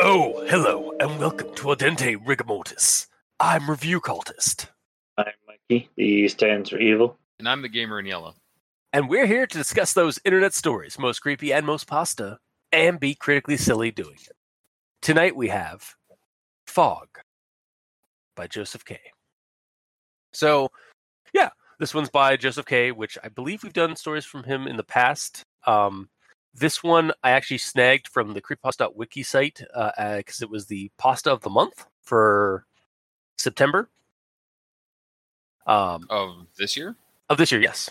Oh, hello, and welcome to Audente Rigamortis. I'm Review Cultist, I'm Mikey. The E stands for evil. And I'm the gamer in yellow. and we're here to discuss those internet stories, most creepy and most pasta, and be critically silly doing it. Tonight we have Fog by Joseph K. So, yeah, this one's by Joseph K., which I believe we've done stories from him in the past. Um, this one I actually snagged from the creepypasta.wiki site because it was the pasta of the month for September. Um, Of this year? of this year, yes.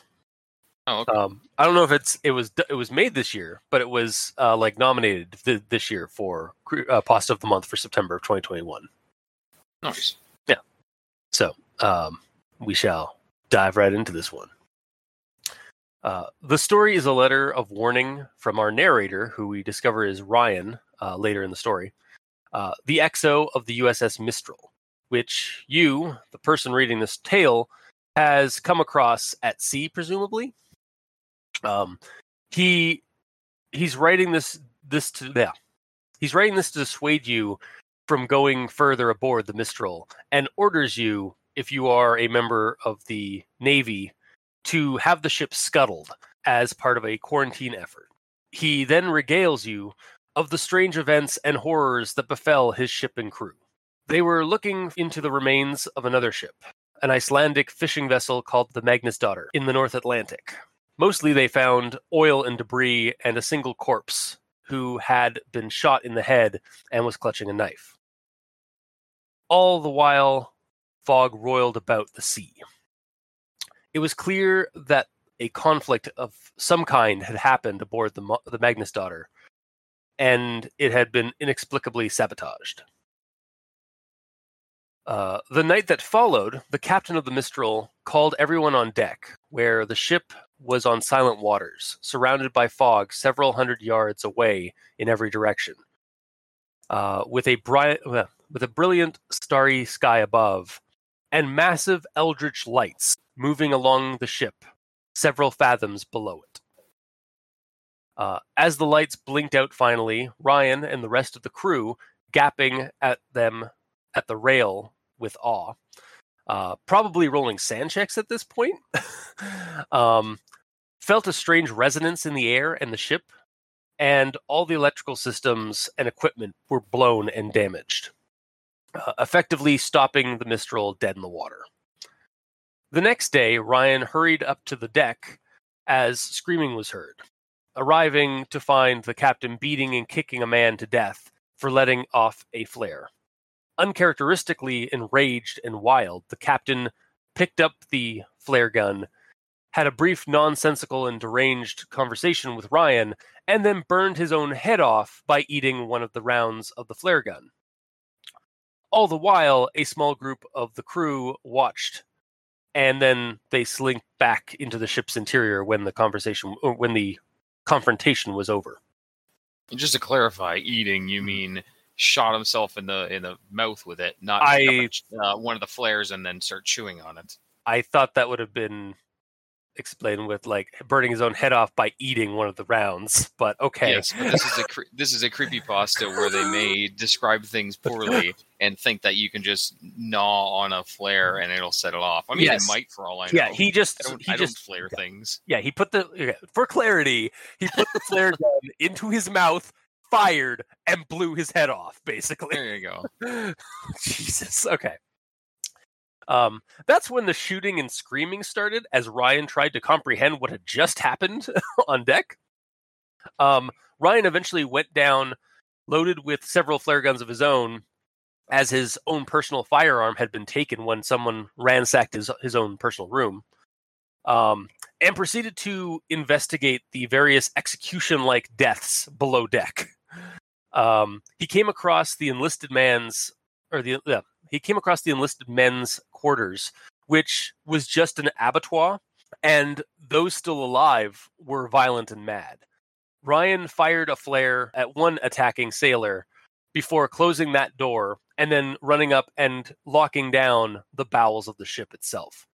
Oh, okay. Um, I don't know if it's it was it was made this year, but it was uh, like nominated th- this year for uh, pasta of the month for September of 2021. nice. Yeah. So um, we shall dive right into this one. Uh, the story is a letter of warning from our narrator, who we discover is Ryan uh, later in the story, uh, the XO of the USS Mistral, which you, the person reading this tale, has come across at sea, presumably. Um, he he's writing this this to yeah, he's writing this to dissuade you from going further aboard the Mistral and orders you, if you are a member of the Navy, to have the ship scuttled as part of a quarantine effort. He then regales you of the strange events and horrors that befell his ship and crew. They were looking into the remains of another ship, an Icelandic fishing vessel called the Magnus Daughter in the North Atlantic. Mostly they found oil and debris and a single corpse who had been shot in the head and was clutching a knife. All the while, fog roiled about the sea. It was clear that a conflict of some kind had happened aboard the, the Magnus Daughter, and it had been inexplicably sabotaged. Uh, the night that followed, the captain of the Mistral called everyone on deck, where the ship was on silent waters, surrounded by fog several hundred yards away in every direction. Uh, with a bri- uh, with a brilliant starry sky above, and massive eldritch lights moving along the ship several fathoms below it. Uh, as the lights blinked out finally, Ryan and the rest of the crew, gapping at them at the rail with awe, uh, probably rolling SAN checks at this point, um, felt a strange resonance in the air and the ship, and all the electrical systems and equipment were blown and damaged, uh, effectively stopping the Mistral dead in the water. The next day, Ryan hurried up to the deck as screaming was heard, arriving to find the captain beating and kicking a man to death for letting off a flare. Uncharacteristically enraged and wild, the captain picked up the flare gun, had a brief nonsensical and deranged conversation with Ryan, and then burned his own head off by eating one of the rounds of the flare gun. All the while, a small group of the crew watched, and then they slinked back into the ship's interior when the conversation, when the confrontation was over. Just to clarify, eating you mean shot himself in the in the mouth with it, not I- uh, one of the flares and then start chewing on it. I thought that would have been explained with like burning his own head off by eating one of the rounds, but okay. Yes, but this is a cre- this is a creepy pasta where they may describe things poorly and think that you can just gnaw on a flare and it'll set it off. I mean, Yes. it might for all I know. Yeah, he just I don't, he I just don't flare things. yeah he put the for clarity he put the flare gun into his mouth, fired, and blew his head off. Basically, There you go. Jesus. Okay. Um, that's when the shooting and screaming started as Ryan tried to comprehend what had just happened on deck. Um, Ryan eventually went down loaded with several flare guns of his own, as his own personal firearm had been taken when someone ransacked his, his own personal room, um, and proceeded to investigate the various execution like deaths below deck. Um, he came across the enlisted man's, or the, yeah, he came across the enlisted men's quarters, which was just an abattoir, and those still alive were violent and mad. Ryan fired a flare at one attacking sailor before closing that door and then running up and locking down the bowels of the ship itself.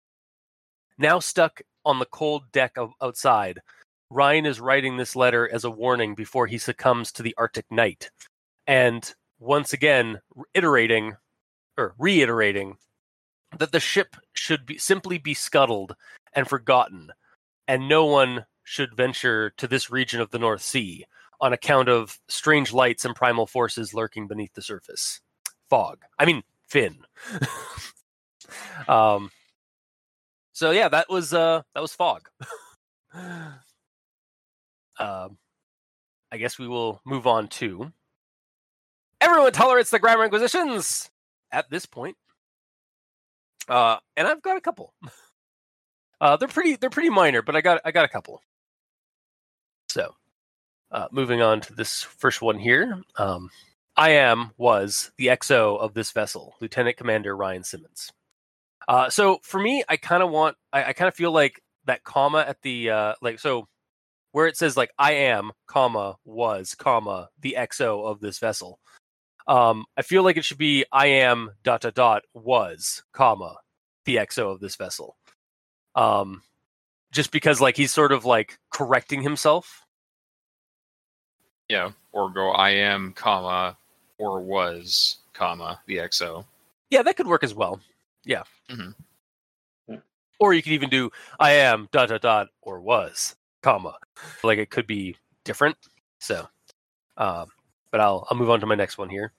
Now stuck on the cold deck of outside, Ryan is writing this letter as a warning before he succumbs to the Arctic night. And once again, iterating or reiterating that the ship should be simply be scuttled and forgotten, and no one should venture to this region of the North Sea on account of strange lights and primal forces lurking beneath the surface. Fog. I mean, Fin. um. So yeah, that was uh that was fog. um, I guess we will move on to everyone tolerates the grammar inquisitions at this point. Uh, and I've got a couple. Uh, they're pretty they're pretty minor, but I got I got a couple. So, uh, moving on to this first one here. Um, I am was the XO of this vessel, Lieutenant Commander Ryan Simmons. Uh, so for me, I kind of want I, I kind of feel like that comma at the uh, like so where it says like I am comma was comma the XO of this vessel. Um, I feel like it should be I am dot dot dot was comma the XO of this vessel um, just because like he's sort of like correcting himself. Yeah, or go I am, comma, or was, comma, the XO. Yeah, that could work as well. Yeah. Mm-hmm. Or you could even do I am dot dot dot or was comma. Like it could be different. So, um, but I'll I'll move on to my next one here.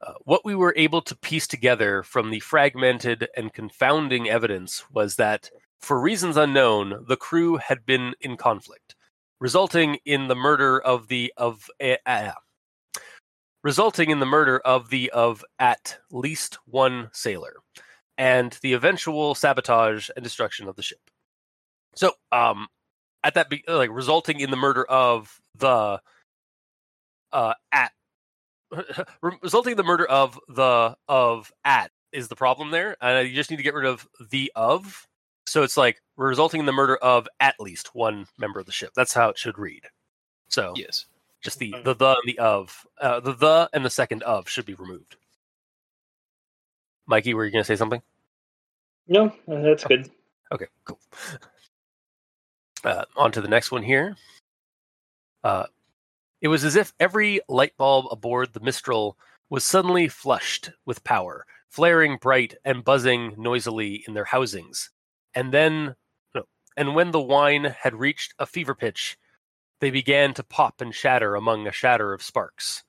Uh, what we were able to piece together from the fragmented and confounding evidence was that for reasons unknown, the crew had been in conflict, resulting in the murder of the of uh, uh, resulting in the murder of the of at least one sailor, and the eventual sabotage and destruction of the ship. So, um, at that be- like resulting in the murder of the uh at resulting in the murder of the of at is the problem there, and you just need to get rid of the of so it's like resulting in the murder of at least one member of the ship. That's how it should read. So Yes. just the the the and the of uh, the the and the second of should be removed. Mikey, were you going to say something? No, uh, that's good. Okay, cool. Uh, on to the next one here. Uh, it was as if every light bulb aboard the Mistral was suddenly flushed with power, flaring bright and buzzing noisily in their housings. And then, and when the whine had reached a fever pitch, they began to pop and shatter among a shatter of sparks.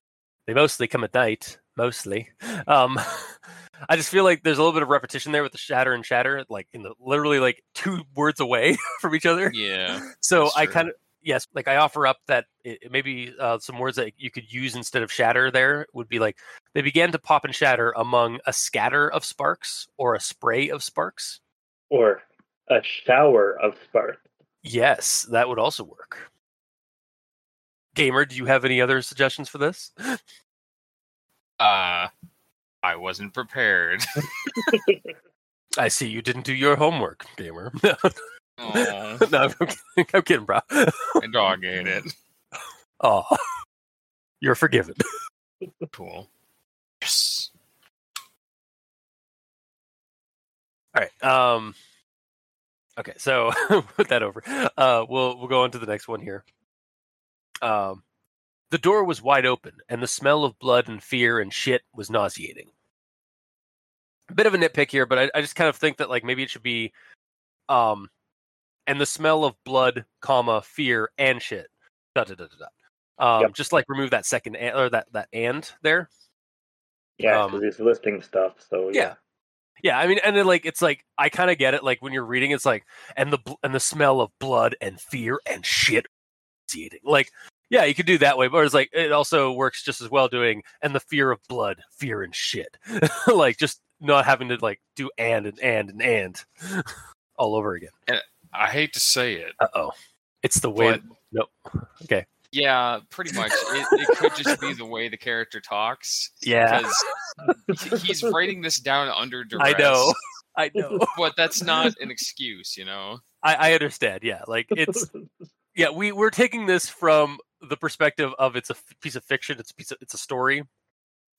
They mostly come at night, mostly. Um, I just feel like there's a little bit of repetition there with the shatter and shatter, like in the literally like two words away from each other. Yeah. So I kind of yes, like I offer up that it, it maybe uh, some words that you could use instead of shatter. There would be like they began to pop and shatter among a scatter of sparks or a spray of sparks. Or a shower of sparks. Yes, that would also work. Gamer, do you have any other suggestions for this? Uh, I wasn't prepared. I see you didn't do your homework, gamer. no, I'm kidding, I'm kidding, bro. my dog ate it. Oh, you're forgiven. Cool. Yes. All right. Um. Okay, so put that over. Uh, we'll we'll go on to the next one here. Um, the door was wide open, and the smell of blood and fear and shit was nauseating. A bit of a nitpick here, but I, I just kind of think that like maybe it should be, um, and the smell of blood, comma fear and shit. Da da da da da. Um, Yep. just like remove that second and, or that that and there. Yeah, Um, because he's listing stuff. So Yeah. Yeah, I mean, and then like it's like I kind of get it. Like when you're reading, it's like and the bl- and the smell of blood and fear and shit. nauseating. Like, yeah, you could do that way, but it's like it also works just as well doing and the fear of blood, fear and shit. like just not having to like do and and and and and all over again. I hate to say it, Uh oh, it's the way. but nope. Okay. yeah, pretty much. It, it could just be the way the character talks. Yeah, Because he's writing this down under duress. I know. I know. But that's not an excuse, you know? I, I understand. Yeah, like it's yeah we we're taking this from the perspective of it's a f- piece of fiction, it's a piece of, it's a story.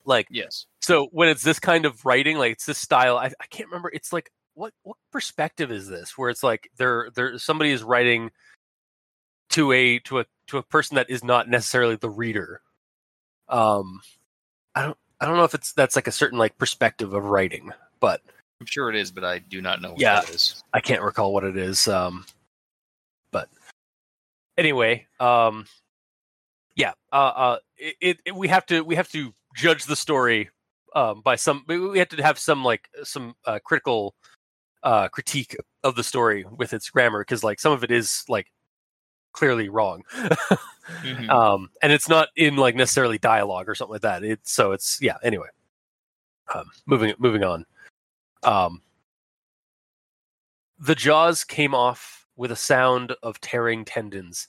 Like Yes. so when it's this kind of writing, like it's this style, I, I can't remember. It's like what what perspective is this? Where it's like there there somebody is writing to a to a to a person that is not necessarily the reader. Um, I don't I don't know if it's that's like a certain like perspective of writing, but I'm sure it is, but I do not know what Yeah. that is. I can't recall what it is. Um, but anyway, um, yeah, uh, uh, it, it, we have to we have to judge the story um, by some. we- have to have some like some uh, critical uh, critique of the story with its grammar because like some of it is like clearly wrong. Mhm. um, and it's not in like necessarily dialogue or something like that. It's so it's yeah. Anyway, um, moving moving on. Um, the jaws came off with a sound of tearing tendons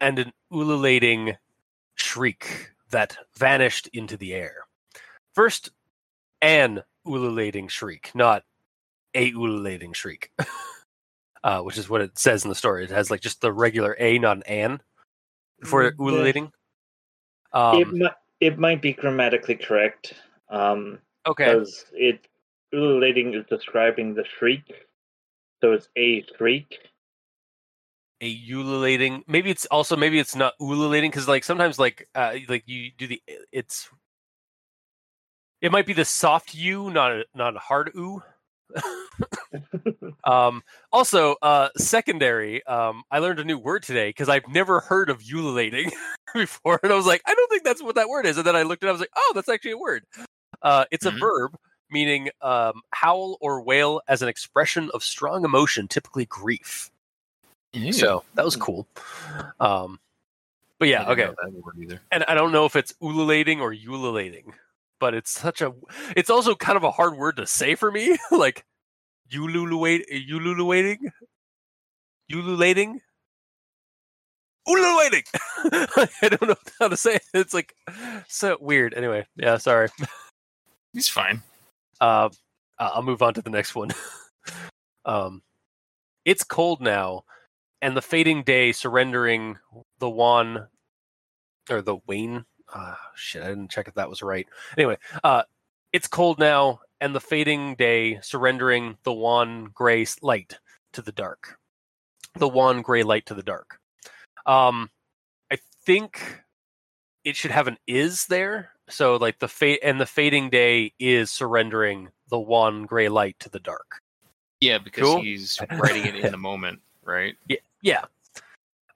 and an ululating shriek that vanished into the air. First, an ululating shriek, not a ululating shriek, uh, which is what it says in the story. It has like just the regular a, not an an for Mm, yeah. ululating. it Um, might it might be grammatically correct. Um, okay. because it ululating is describing the shriek, so it's a shriek. A ululating maybe it's also maybe it's not ululating because like sometimes like uh like you do the it's it might be the soft u not a not a hard u. Um also uh secondary um i learned a new word today because i've never heard of ululating before and i was like i don't think that's what that word is and then i looked at it i was like oh that's actually a word. Uh it's Mhm. a verb meaning um howl or wail as an expression of strong emotion typically grief Ew. so that was cool. Um, but yeah, okay. that word either. And I don't know if it's ululating or ululating, but it's such a. It's also kind of a hard word to say for me. like ululate, ululating, ululating, ululating. I don't know how to say it. It's like so weird. Anyway, yeah, sorry. He's fine. Uh, I'll move on to the next one. um, it's cold now, and the fading day surrendering the wan or the wane. Uh, shit, I didn't check if that was right. Anyway, uh, it's cold now, and the fading day surrendering the wan gray light to the dark. The wan gray light to the dark. Um, I think it should have an is there. So like the fate and the fading day is surrendering the wan gray light to the dark. Yeah, because Cool. he's writing it in the moment, right? Yeah.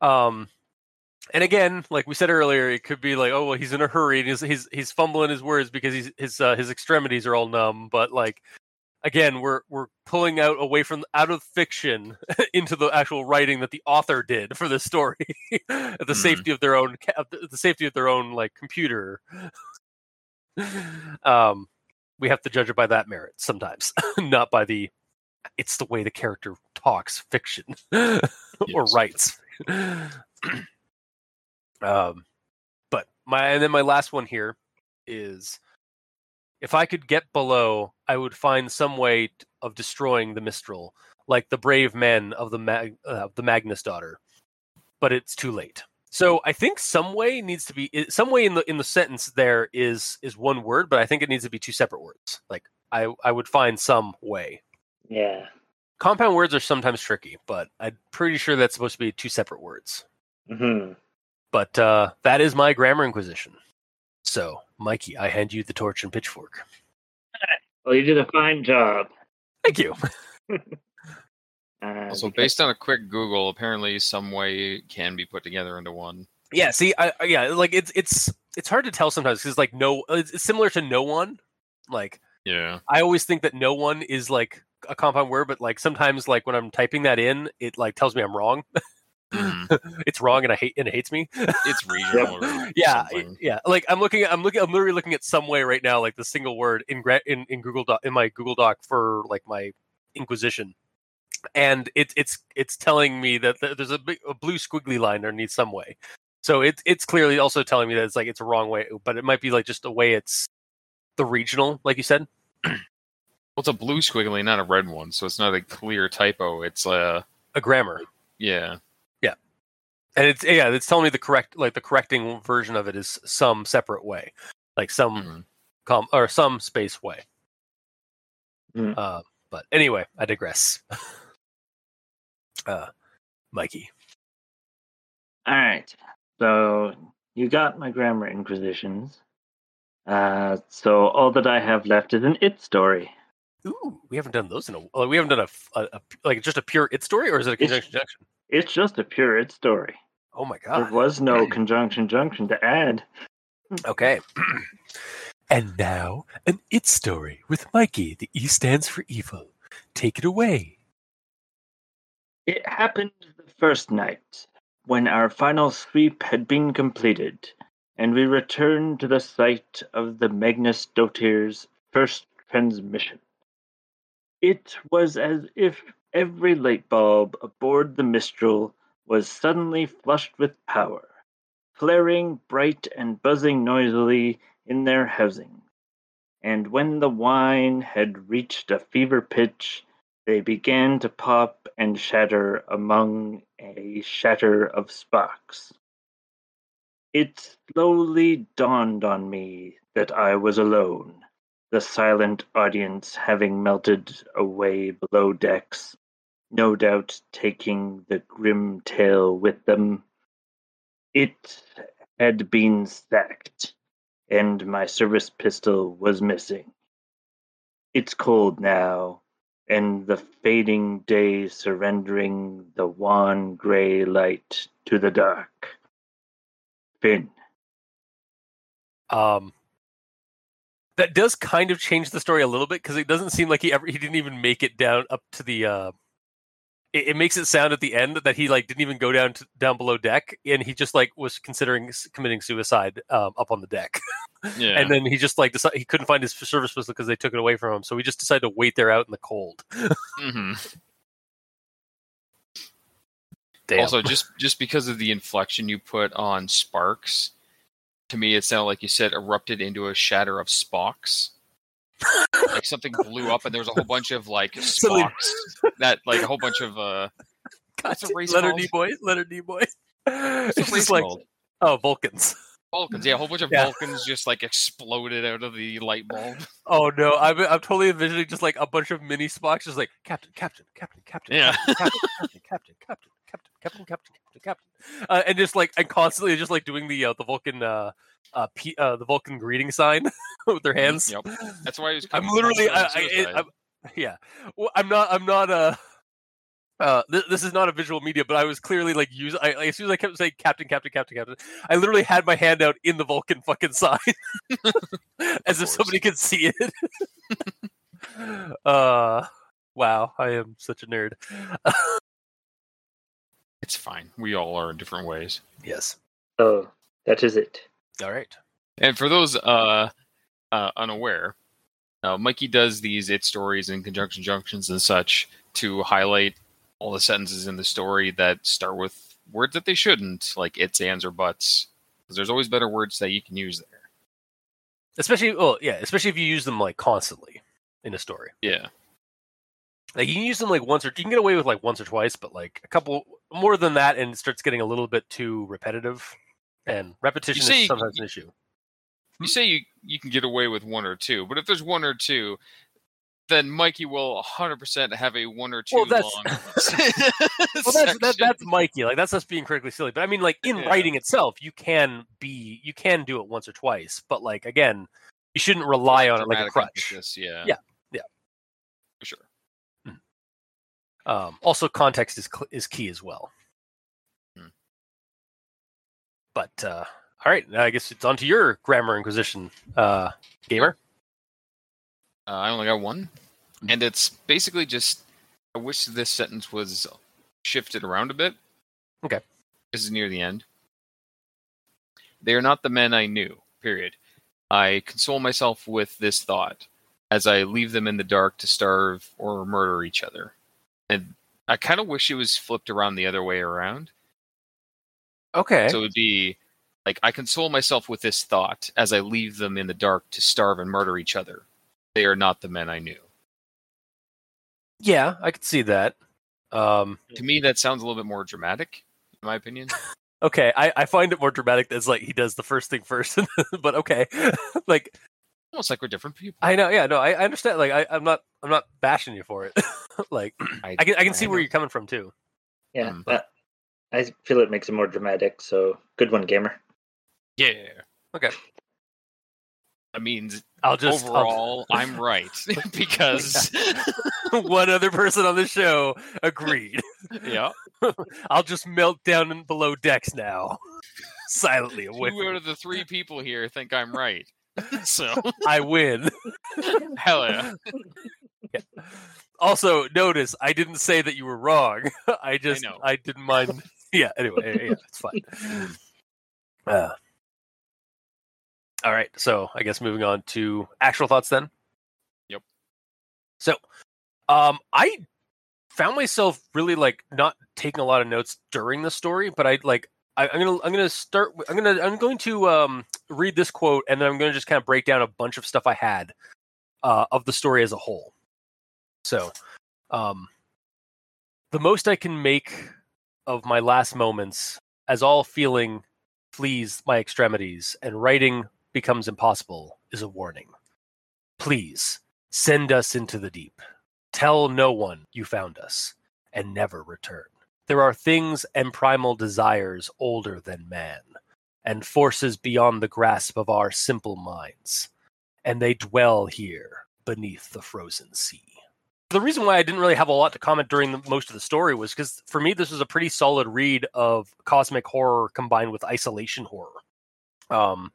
Um and again, like we said earlier, it could be like, oh well, he's in a hurry and he's he's he's fumbling his words because he's his uh, his extremities are all numb. But like, again, we're we're pulling out away from out of fiction into the actual writing that the author did for this story, at the Hmm. safety of their own the safety of their own like computer. um, we have to judge it by that merit sometimes, not by the it's the way the character talks fiction or Yes. writes. um, but my and then my last one here is if I could get below, I would find some way t- of destroying the Mistral, like the brave men of the Mag- uh, the Magnus daughter. But it's too late. So I think some way needs to be some way in the in the sentence there is is one word, but I think it needs to be two separate words. Like I I would find some way. Yeah. Compound words are sometimes tricky, but I'm pretty sure that's supposed to be two separate words. hmm But uh, that is my grammar inquisition. So, Mikey, I hand you the torch and pitchfork. Well, you did a fine job. Thank you. Uh, Also, based on a quick Google, apparently some way can be put together into one. Yeah, see, I, I- yeah, like it's it's it's hard to tell sometimes because like no, it's, it's similar to no one. Like Yeah. I always think that no one is like a compound word, but like sometimes like when I'm typing that in, it like tells me I'm wrong. Mhm. it's wrong, and I hate and it hates me. It's regional. or yeah, something. yeah. Like I'm looking, at, I'm looking, I'm literally looking at some way right now, like the single word in in in Google Doc in my Google Doc for like my Inquisition, and it's it's it's telling me that there's a big a blue squiggly line underneath some way. So it's it's clearly also telling me that it's like it's a wrong way, but it might be like just the way it's the regional, like you said. Well, it's a blue squiggly, not a red one, so it's not a clear typo. It's uh, A grammar. yeah. Yeah. And it's yeah, it's telling me the correct like the correcting version of it is some separate way, like some Mhm. com or some space way. Hmm. Uh, but anyway, I digress. uh, Mikey. All right. So you got my grammar inquisitions. Uh, so all that I have left is an it story. Ooh, we haven't done those in a. We haven't done a like just a pure it story, or is it a It's- conjunction junction? It's just a pure it story. Oh my god! There was no conjunction junction to add. Okay. and now an it story with Mikey. The E stands for evil. Take it away. It happened the first night, when our final sweep had been completed, and we returned to the site of the Magnus Dotir's first transmission. It was as if every light bulb aboard the Mistral was suddenly flushed with power, flaring bright and buzzing noisily in their housing. And when the whine had reached a fever pitch, they began to pop and shatter among a shatter of sparks. It slowly dawned on me that I was alone, the silent audience having melted away below decks, no doubt taking the grim tale with them. It had been sacked, and my service pistol was missing. It's cold now, and the fading day surrendering the wan gray light to the dark. Fin. Um, that does kind of change the story a little bit because it doesn't seem like he ever he didn't even make it down up to the. Uh, it, it makes it sound at the end that he like didn't even go down to down below deck and he just like was considering committing suicide um, up on the deck. Yeah. and then he just like decided he couldn't find his service pistol because they took it away from him so he just decided to wait there out in the cold mm-hmm. Also, just just because of the inflection you put on sparks, to me it sounded like you said erupted into a shatter of spocks. like something blew up and there was a whole bunch of like spocks that like a whole bunch of uh what's race leonard called? d boy Leonard Nimoy what's it's just like called? oh vulcans Vulcans. Yeah, a whole bunch of Yeah. Vulcans just like exploded out of the light bulb. oh no i'm, I'm totally envisioning just like a bunch of mini spocks just like captain captain captain captain Yeah. captain captain captain captain captain captain captain captain captain uh, and just like and constantly just like doing the uh, the vulcan uh uh, P, uh the vulcan greeting sign with their hands Yep. That's why he was I'm literally, I, I. I'm, yeah. Well, I'm not, I'm not. Uh, uh, th- this is not a visual media, but I was clearly like use. I, like, as soon as I kept saying Captain, Captain, Captain, Captain, I literally had my hand out in the Vulcan fucking sign, as if somebody could see it. uh, wow, I am such a nerd. It's fine. We all are in different ways. Yes. Oh, that is it. All right. And for those uh, uh, unaware, uh, Mikey does these it stories and conjunction junctions and such to highlight all the sentences in the story that start with words that they shouldn't, like its, ands, or buts. Because there's always better words that you can use there. Especially, well, yeah, especially if you use them like constantly in a story. Yeah. Like you can use them like once or you can get away with like once or twice, but like a couple more than that, and it starts getting a little bit too repetitive. And repetition say is you- sometimes an issue. You hmm? say you, you can get away with one or two, but if there's one or two, then Mikey will 100% have a one or two Well, that's- long. Well, that's that, that's Mikey. Like that's us being critically silly. But I mean, like in Yeah. writing itself, you can be you can do it once or twice. But like again, you shouldn't rely on it like a crutch. emphasis, yeah. Yeah, yeah. For sure. Um, also, context is is key as well. Hmm. But uh, all right, I guess it's on to your grammar inquisition, uh, gamer. Uh, I only got one, and it's basically just. I wish this sentence was shifted around a bit. Okay. This is near the end. They are not the men I knew. Period. I console myself with this thought as I leave them in the dark to starve or murder each other. And I kind of wish it was flipped around the other way around. Okay. So it would be like I console myself with this thought as I leave them in the dark to starve and murder each other. They are not the men I knew. yeah, I could see that. Um, To me, that sounds a little bit more dramatic, in my opinion. Okay, I, I find it more dramatic that it's like he does the first thing first, but okay, like Almost like we're different people. I know, yeah, no, I, I understand. Like I, I'm not, I'm not bashing you for it. like I can, I can see where you're coming from too. Yeah, Um, uh, I feel it makes it more dramatic. So good one, gamer. Yeah. Okay. That means I'll just I'll- overall, I'm right because one other person on the show agreed. yeah, I'll just melt down in below decks now, silently away. two out of the three people here think I'm right. so I win. hell yeah. Also, notice I didn't say that you were wrong. I just know. I, didn't mind. Yeah. Anyway, yeah, yeah, it's fine. Uh, all right. So I guess moving on to actual thoughts then. Yep. So, um, I found myself really like not taking a lot of notes during the story, but I like I, I'm gonna I'm gonna start. I'm gonna I'm going to um read this quote and then I'm gonna just kind of break down a bunch of stuff I had uh, of the story as a whole. So, um, the most I can make of my last moments, as all feeling flees my extremities and writing becomes impossible, is a warning. Please send us into the deep. Tell no one you found us, and never return. There are things and primal desires older than man, and forces beyond the grasp of our simple minds, and they dwell here beneath the frozen sea the reason why I didn't really have a lot to comment during the, most of the story was because for me this was a pretty solid read of cosmic horror combined with isolation horror. Um,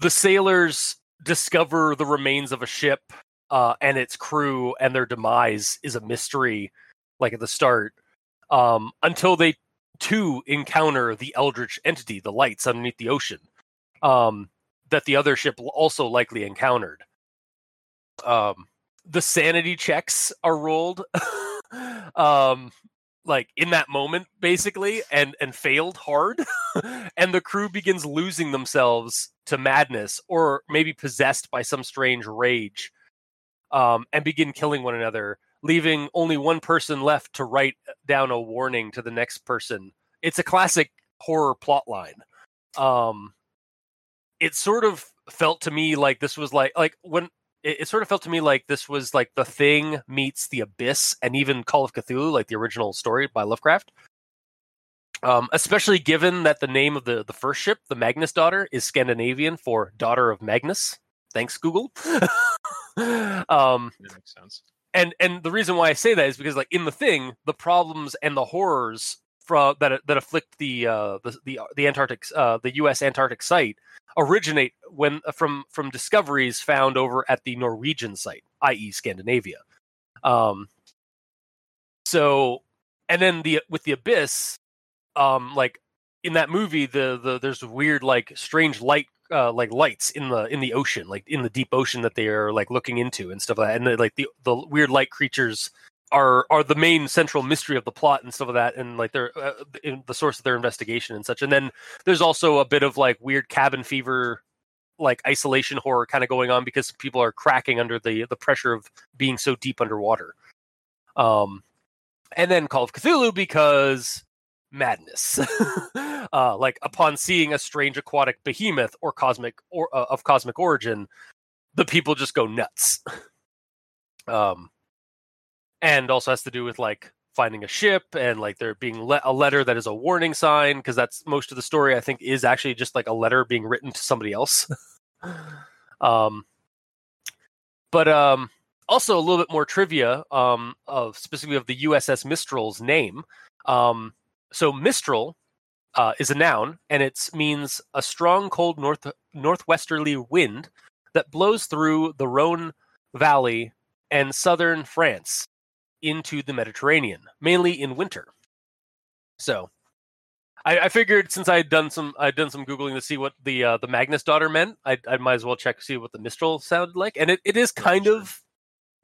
the sailors discover the remains of a ship uh, and its crew, and their demise is a mystery, like at the start, um, until they too encounter the eldritch entity, the lights underneath the ocean, um, that the other ship also likely encountered. Um, the sanity checks are rolled um like in that moment basically and and failed hard and the crew begins losing themselves to madness or maybe possessed by some strange rage um and begin killing one another leaving only one person left to write down a warning to the next person. It's a classic horror plot line. Um it sort of felt to me like this was like like when it, it sort of felt to me like this was like the thing meets the abyss and even call of cthulhu like the original story by lovecraft. Um, especially given that the name of the, the first ship the magnus daughter is scandinavian for daughter of magnus. Thanks google. Um, That makes sense. And and the reason why I say that is because like in the thing, the problems and the horrors from that that afflict the uh, the the, the Antarctic uh, the U.S. Antarctic site originate when from from discoveries found over at the Norwegian site, i.e., Scandinavia. Um, so and then the with the abyss, um, like in that movie, the the there's weird like strange light uh, like lights in the in the ocean, like in the deep ocean that they are like looking into and stuff like that. And the, like the the weird light creatures are are the main central mystery of the plot and stuff like that, and like they're uh, the source of their investigation and such. And then there's also a bit of like weird cabin fever, like isolation horror kind of going on because people are cracking under the the pressure of being so deep underwater. Um, and then Call of Cthulhu because madness. uh, like upon seeing a strange aquatic behemoth or cosmic or uh, of cosmic origin, the people just go nuts. um, and also has to do with like finding a ship and like there being le- a letter that is a warning sign because that's most of the story. I think is actually just like a letter being written to somebody else. um, but um, also a little bit more trivia um, of specifically of the USS Mistral's name. Um, so Mistral uh, is a noun, and it means a strong, cold north northwesterly wind that blows through the Rhone Valley and southern France into the Mediterranean, mainly in winter. So, I, I figured since I had done some I'd done some googling to see what the uh, the Magnus daughter meant, I, I might as well check to see what the Mistral sounded like, and it, it is kind sure. of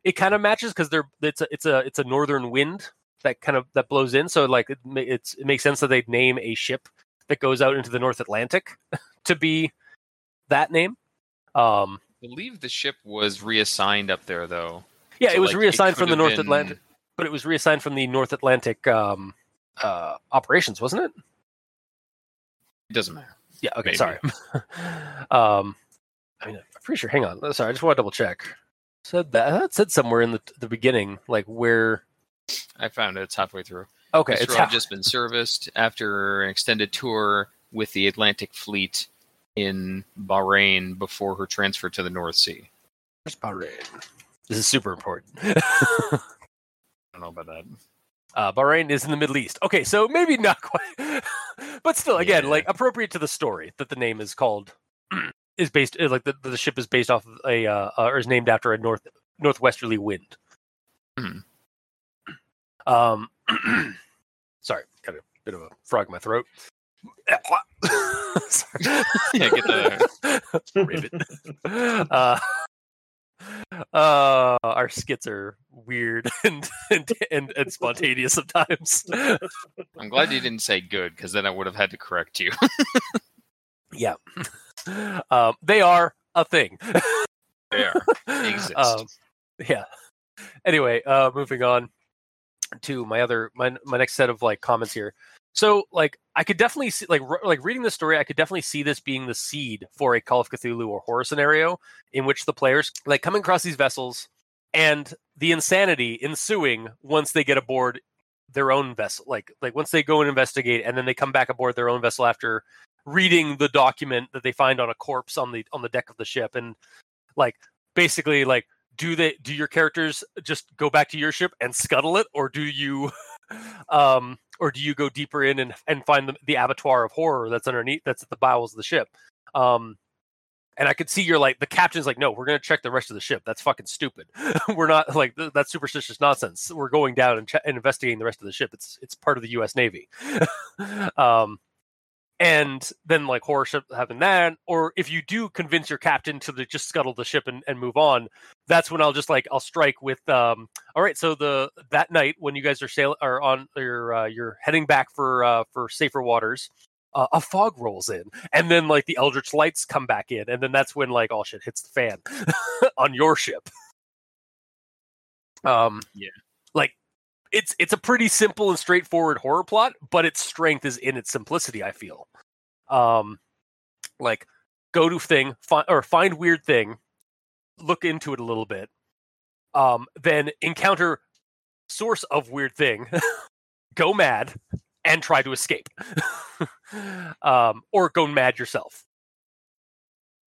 it kind of matches because they're it's a it's a it's a northern wind that kind of that blows in. So like it, it's it makes sense that they'd name a ship that goes out into the North Atlantic to be that name. Um, I believe the ship was reassigned up there, though. yeah, So, it was like, reassigned could from the North been- Atlantic, but it was reassigned from the North Atlantic um, uh, operations, wasn't it? It doesn't matter. Yeah. Okay. Maybe. Sorry. um, I mean, I'm pretty sure. Hang on. Sorry, I just want to double check. Said that that said somewhere in the the beginning, like where. I found it. It's halfway through. Okay, It's ha- just been serviced after an extended tour with the Atlantic Fleet in Bahrain before her transfer to the North Sea. Where's Bahrain? This is super important. I don't know about that. uh, Bahrain is in the Middle East. Okay, so maybe not quite, but still, again, Yeah. like appropriate to the story that the name is called is based uh, like the, the ship is based off of a uh, uh, or is named after a north northwesterly wind. Hmm. Um, sorry, got a bit of a frog in my throat. Yeah, get the Ribbit. uh, uh, our skits are weird and and, and, and spontaneous sometimes. I'm glad you didn't say good because then I would have had to correct you. yeah, um, they are a thing. They are. They exist. Um, yeah. Anyway, uh, moving on to my other my my next set of like comments here. So like I could definitely see like r- like reading the story, I could definitely see this being the seed for a Call of Cthulhu or horror scenario in which the players like coming across these vessels and the insanity ensuing once they get aboard their own vessel like like once they go and investigate and then they come back aboard their own vessel after reading the document that they find on a corpse on the on the deck of the ship and like basically like do they do your characters just go back to your ship and scuttle it or do you um or do you go deeper in and and find the, the abattoir of horror that's underneath that's at the bowels of the ship um and I could see you're like the captain's like, no, we're gonna check the rest of the ship. That's fucking stupid. we're not like th- that's superstitious nonsense. We're going down and, and investigating the rest of the ship. It's it's part of the U.S. Navy. um, and then like horror ship having that, or if you do convince your captain to the, just scuttle the ship and, and move on, that's when I'll just like I'll strike with um. All right, so the that night when you guys are sail are on your uh, you're heading back for uh, for safer waters. Uh, a fog rolls in, and then like the eldritch lights come back in, and then that's when like all shit hits the fan on your ship. Um, Yeah. It's it's a pretty simple and straightforward horror plot, but its strength is in its simplicity. I feel, um, like go to thing, find or find weird thing, look into it a little bit, um, then encounter source of weird thing, go mad, and try to escape, um, or go mad yourself.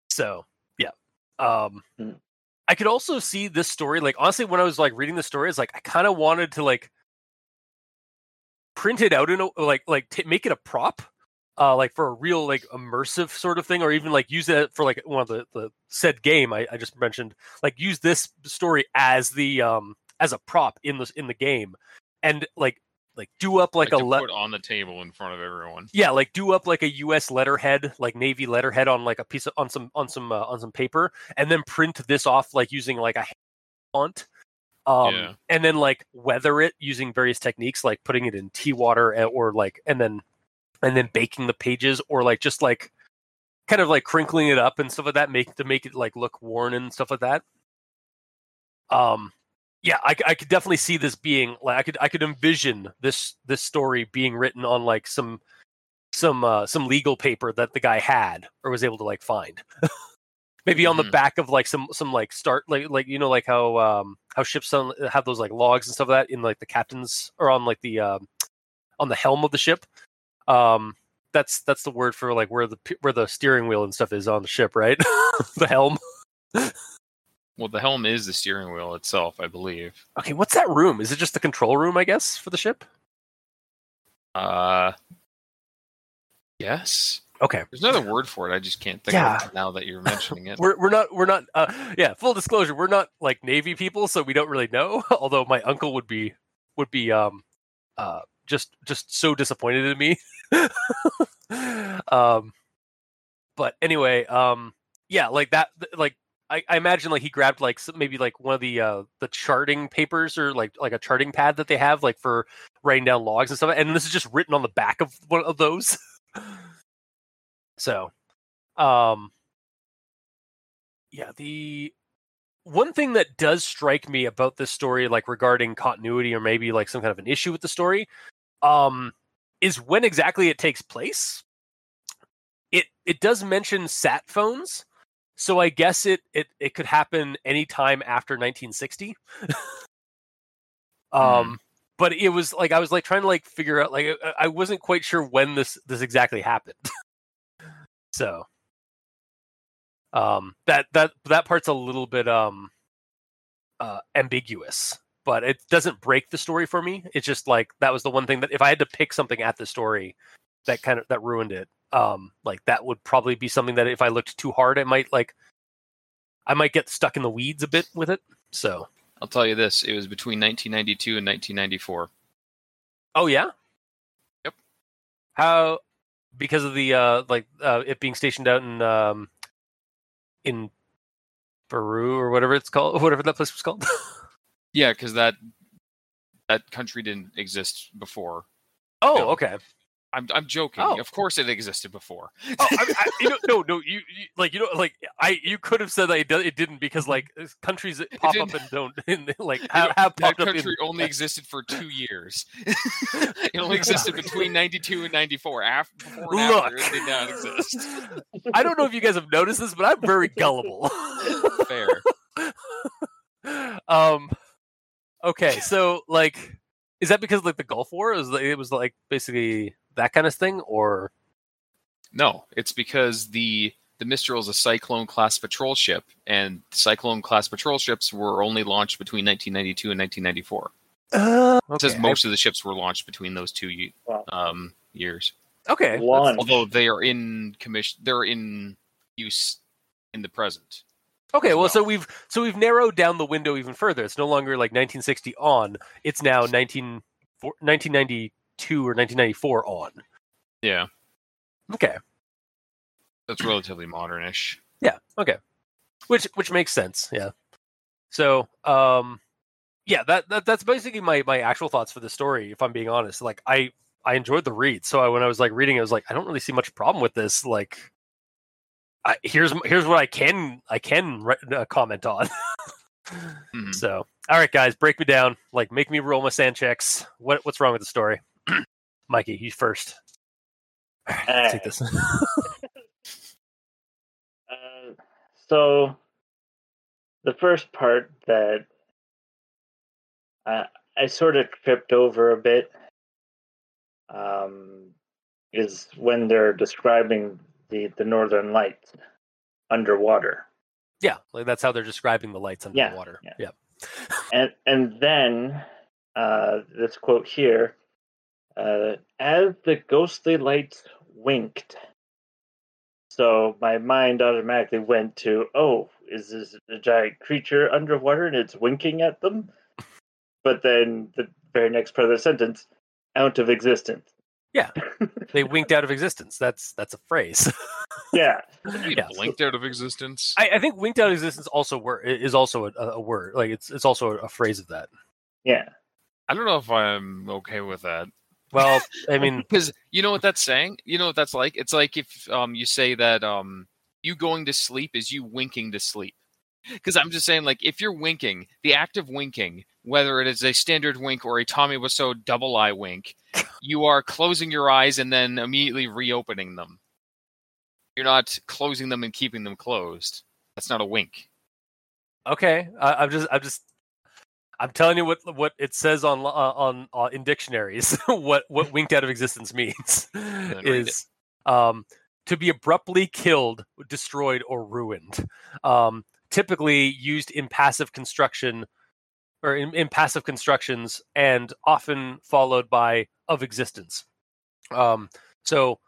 So yeah, um, Hmm. I could also see this story. Like honestly, when I was like reading the story, it's like I kind of wanted to like print it out in a like like t- make it a prop. Uh, like for a real like immersive sort of thing, or even like use it for like one of the the said game I, I just mentioned. Like use this story as the um as a prop in the in the game, and like like do up like, Like, a to le- put on the table in front of everyone. yeah like do up like a us letterhead like navy letterhead on like a piece of on some on some uh, on some paper and then print this off like using like a font um Yeah. and then like weather it using various techniques like putting it in tea water or like and then and then baking the pages or like just like kind of like crinkling it up and stuff like that make to make it like look worn and stuff like that um yeah I, I could definitely see this being like i could i could envision this this story being written on like some some uh some legal paper that the guy had or was able to like find maybe on the Mhm. back of like some some like start like like you know like how um how ships have those like logs and stuff like that in like the captain's or on like the um on the helm of the ship um that's that's the word for like where the where the steering wheel and stuff is on the ship right the helm Well, the helm is the steering wheel itself, I believe. okay what's that room is it just the control room i guess for the ship Uh, yes. Okay There's another word for it. I just can't think Yeah. of it now that you're mentioning it. we're we're not we're not uh yeah full disclosure we're not like navy people so we don't really know although my uncle would be would be um uh just just so disappointed in me um but anyway um yeah like that like I, I imagine like he grabbed like maybe like one of the uh the charting papers or like like a charting pad that they have like for writing down logs and stuff and this is just written on the back of one of those so um yeah the one thing that does strike me about this story like regarding continuity or maybe like some kind of an issue with the story um is when exactly it takes place it it does mention sat phones, so I guess it it it could happen anytime after 1960. um, but it was like I was like trying to like figure out like I- I wasn't quite sure when this this exactly happened. so, um, that that that part's a little bit um uh ambiguous, but it doesn't break the story for me. It's just like that was the one thing that if I had to pick something at the story that kind of that ruined it um like that would probably be something that if i looked too hard i might like i might get stuck in the weeds a bit with it so I'll tell you this: it was between 1992 and 1994. oh yeah Yep. how because of the uh like uh it being stationed out in um in peru or whatever it's called whatever that place was called Yeah, because that that country didn't exist before. oh okay I'm I'm joking. Oh. Of course, it existed before. oh I, I, you know no no you, you like you know like i you could have said that it, do- it didn't because like countries that pop up and don't and, like have, have that popped up in country only existed for two years. it only existed between 92 and 94. After, before and after, Look. it did not exist. I don't know if you guys have noticed this, but I'm very gullible. Fair. um okay, so like is that because like the Gulf War is it was like basically that kind of thing or No, it's because the the Mistral is a Cyclone class patrol ship, and Cyclone class patrol ships were only launched between 1992 and 1994. uh, It says okay. most of the ships were launched between those two um, years. okay. Launch. Although they are in commission, they're in use in the present. Okay, as well, so we've so we've narrowed down the window even further. It's no longer like 1960 on; it's now 19, 1992 or 1994 on. Yeah, Okay, that's relatively modernish. Yeah. Okay. Which which makes sense. Yeah. So um, yeah, that, that that's basically my my actual thoughts for the story. If I'm being honest, like I I enjoyed the read. So I, when I was like reading, it, I was like, I don't really see much problem with this. Like, I, here's here's what I can I can re- uh, comment on. Mhm. So all right, guys, break me down. Like, make me roll my SAN checks. What what's wrong with the story? Mikey, you first. Take this. Uh, so the first part that uh, I sort of tripped over a bit um, is when they're describing the, the northern lights underwater. yeah, like that's how they're describing the lights underwater. Yeah, yeah. yeah. and and then uh, this quote here uh, as the ghostly lights winked so my mind automatically went to oh is this a giant creature underwater and it's winking at them but then the very next part of the sentence out of existence Yeah, they winked out of existence. That's that's a phrase. yeah It Yeah. blinked out of existence. I, I think winked out of existence also wor- is also a, a word. Like it's it's also a phrase of that. yeah I don't know if I'm okay with that. Well, I mean, because you know what that's saying? You know what that's like? It's like if um you say that um you going to sleep is you winking to sleep. Because i'm just saying like if you're winking the act of winking whether it is a standard wink or a tommy Wiseau double eye wink you are closing your eyes and then immediately reopening them. You're not closing them and keeping them closed. That's not a wink. Okay. I, I'm just I'm just I'm telling you what what it says on uh, on uh, in dictionaries. what what winked out of existence means is um to be abruptly killed, destroyed, or ruined. Um, typically used in passive construction or in, in passive constructions and often followed by of existence. Um, so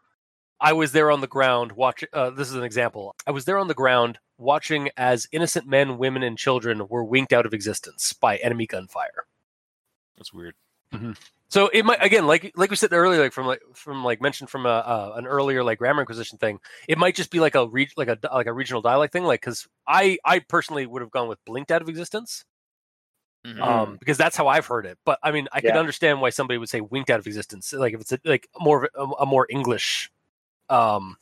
I was there on the ground watching. Uh, this is an example. I was there on the ground watching as innocent men, women, and children were winked out of existence by enemy gunfire. that's weird So it might again, like like we said earlier, like from like from like mentioned from a, uh, an earlier like grammar inquisition thing. It might just be like a re- like a like a regional dialect thing. Like because I I personally would have gone with blinked out of existence. Mhm. um, because that's how I've heard it. But I mean, I could understand why somebody would say winked out of existence, like if it's a, like more of a, a more English um,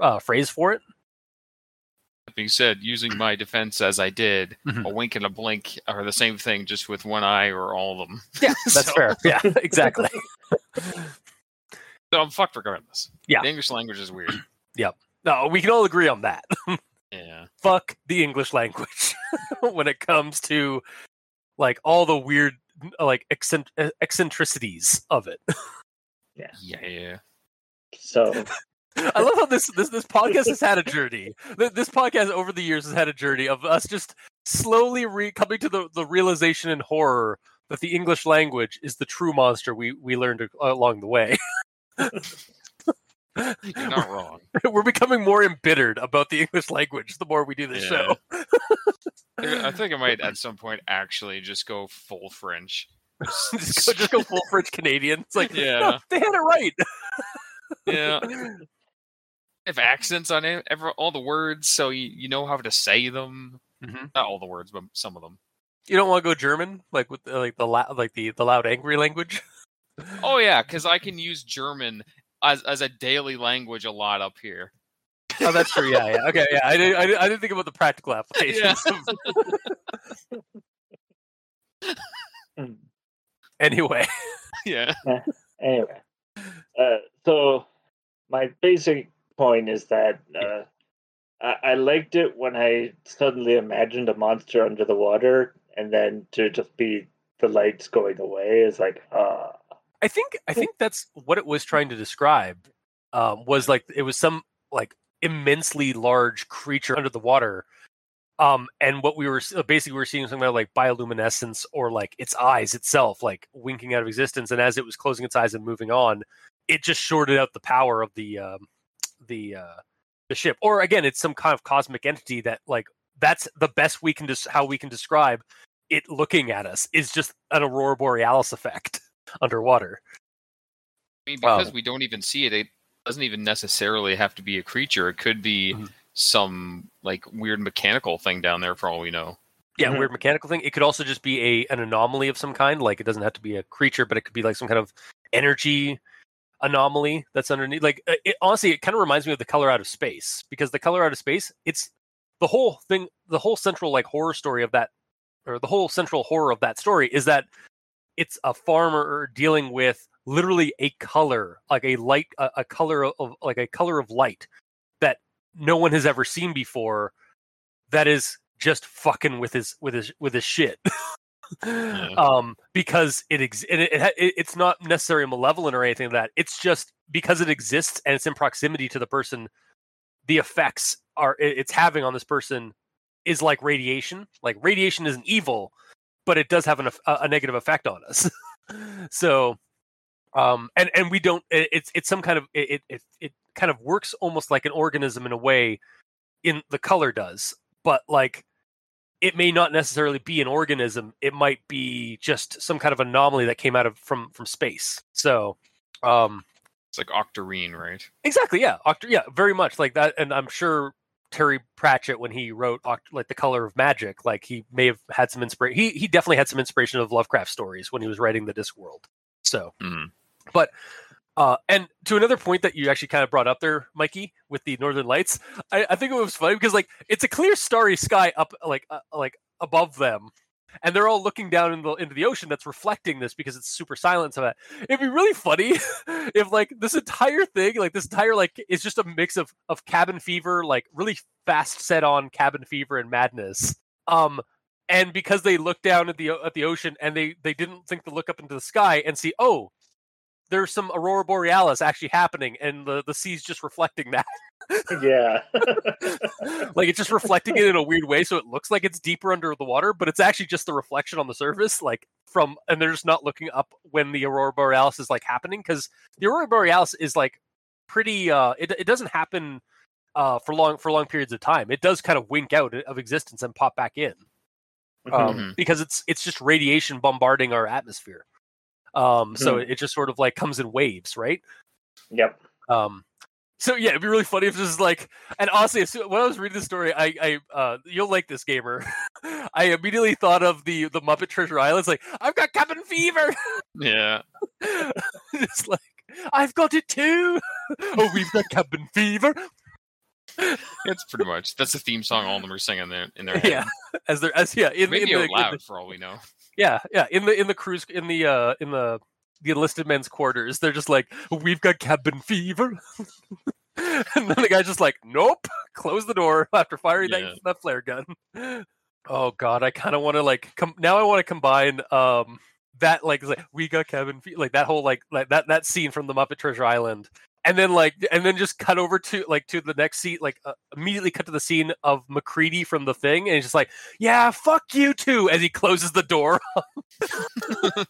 uh, phrase for it. that being said using my defense as i did Mhm. a wink and a blink are the same thing just with one eye or all of them Yeah, that's So- fair. Yeah, exactly. So I'm fucked regardless. Yeah. The English language is weird. Yep. No, we can all agree on that. Yeah. Fuck the English language when it comes to like all the weird like accent- eccentricities of it. Yeah. Yeah. So I love how this this this podcast has had a journey. This podcast over the years has had a journey of us just slowly re- coming to the, the realization and horror that the English language is the true monster we we learned along the way. You're not wrong. We're becoming more embittered about the English language the more we do this Yeah. show. I think I might at some point actually just go full French. just, go, just go full French Canadian. It's like, Yeah. no, they had it right. Yeah. Have accents on it, ever all the words, so you, you know how to say them. Mhm. Not all the words, but some of them. You don't want to go German, like with uh, like the la- like the the loud angry language. Oh yeah, because I can use German as as a daily language a lot up here. Oh, that's true. Yeah, yeah. Okay, yeah. I didn't, I didn't, I didn't think about the practical applications. hmm. anyway, yeah. anyway, uh, so my basic point is that uh, I-, I liked it when I suddenly imagined a monster under the water, and then to just be the lights going away is like, ah, I think I think that's what it was trying to describe. Um, was like it was some like immensely large creature under the water. Um, and what we were basically we were seeing something like bioluminescence or like its eyes itself, like winking out of existence. And as it was closing its eyes and moving on, it just shorted out the power of the um, the uh, the ship. Or again, it's some kind of cosmic entity that like that's the best we can just how we can describe it looking at us is just an aurora borealis effect underwater. I mean, Wow. because we don't even see it, it doesn't even necessarily have to be a creature. It could be Mhm. some like weird mechanical thing down there for all we know. yeah Mhm. weird mechanical thing it could also just be a an anomaly of some kind like it doesn't have to be a creature but it could be like some kind of energy anomaly that's underneath like uh, it, honestly it kind of reminds me of the color out of space because the color out of space it's the whole thing the whole central like horror story of that or the whole central horror of that story is that it's a farmer dealing with literally a color like a light a, a color of like a color of light that no one has ever seen before that is just fucking with his with his with his shit um because it, ex- it, it, it it's not necessarily malevolent or anything like that. It's just because it exists and it's in proximity to the person the effects are it- it's having on this person is like radiation. Like radiation isn't evil but it does have an, a, a negative effect on us. So um and and we don't it, it's it's some kind of it it it kind of works almost like an organism in a way in the color does. But like it may not necessarily be an organism it might be just some kind of anomaly that came out of from from space so um It's like Octarine, right? exactly yeah Oct- yeah very much like that and i'm sure terry pratchett when he wrote Oct- like the color of magic like he may have had some inspiration he he definitely had some inspiration of lovecraft stories when he was writing the disc world so Mhm. Uh, and to another point that you actually kind of brought up there, Mikey, with the Northern Lights, I, I think it was funny because like it's a clear starry sky up like uh, like above them, and they're all looking down in the, into the ocean that's reflecting this because it's super silent. So that it'd be really funny if like this entire thing, like this entire like, is just a mix of of cabin fever, like really fast set on cabin fever and madness. Um, and because they look down at the at the ocean and they they didn't think to look up into the sky and see, oh, there's some aurora borealis actually happening and the, the sea's just reflecting that. Yeah, like it's just reflecting it in a weird way so it looks like it's deeper under the water but it's actually just the reflection on the surface like from and they're just not looking up when the aurora borealis is like happening because the aurora borealis is like pretty uh it, it doesn't happen uh for long for long periods of time. It does kind of wink out of existence and pop back in. Um, Mhm. because it's it's just radiation bombarding our atmosphere um so Mhm. it, just sort of like comes in waves right yep. um, so yeah, it'd be really funny if this is like, and honestly, when I was reading the story, I, I, uh, you'll like this gamer. I immediately thought of the the Muppet Treasure Island. It's like I've got cabin fever. Yeah. it's like I've got it too. oh, we've got cabin fever. It's pretty much that's the theme song all of them are singing there in their head. Yeah, as they're as yeah in, Maybe in the, out in the- loud for all we know. Yeah yeah in the in the cruise in the uh in the the enlisted men's quarters. They're just like we've got cabin fever. and then the guy's just like, nope, close the door after firing Yeah. that, that flare gun. Oh god, I kind of want to like com- now. I want to combine um that like, like we got Kevin Fe- like that whole like like that that scene from the Muppet Treasure Island, and then like and then just cut over to like to the next scene, like uh, immediately cut to the scene of MacReady from the thing, and he's just like, yeah, fuck you too, as he closes the door.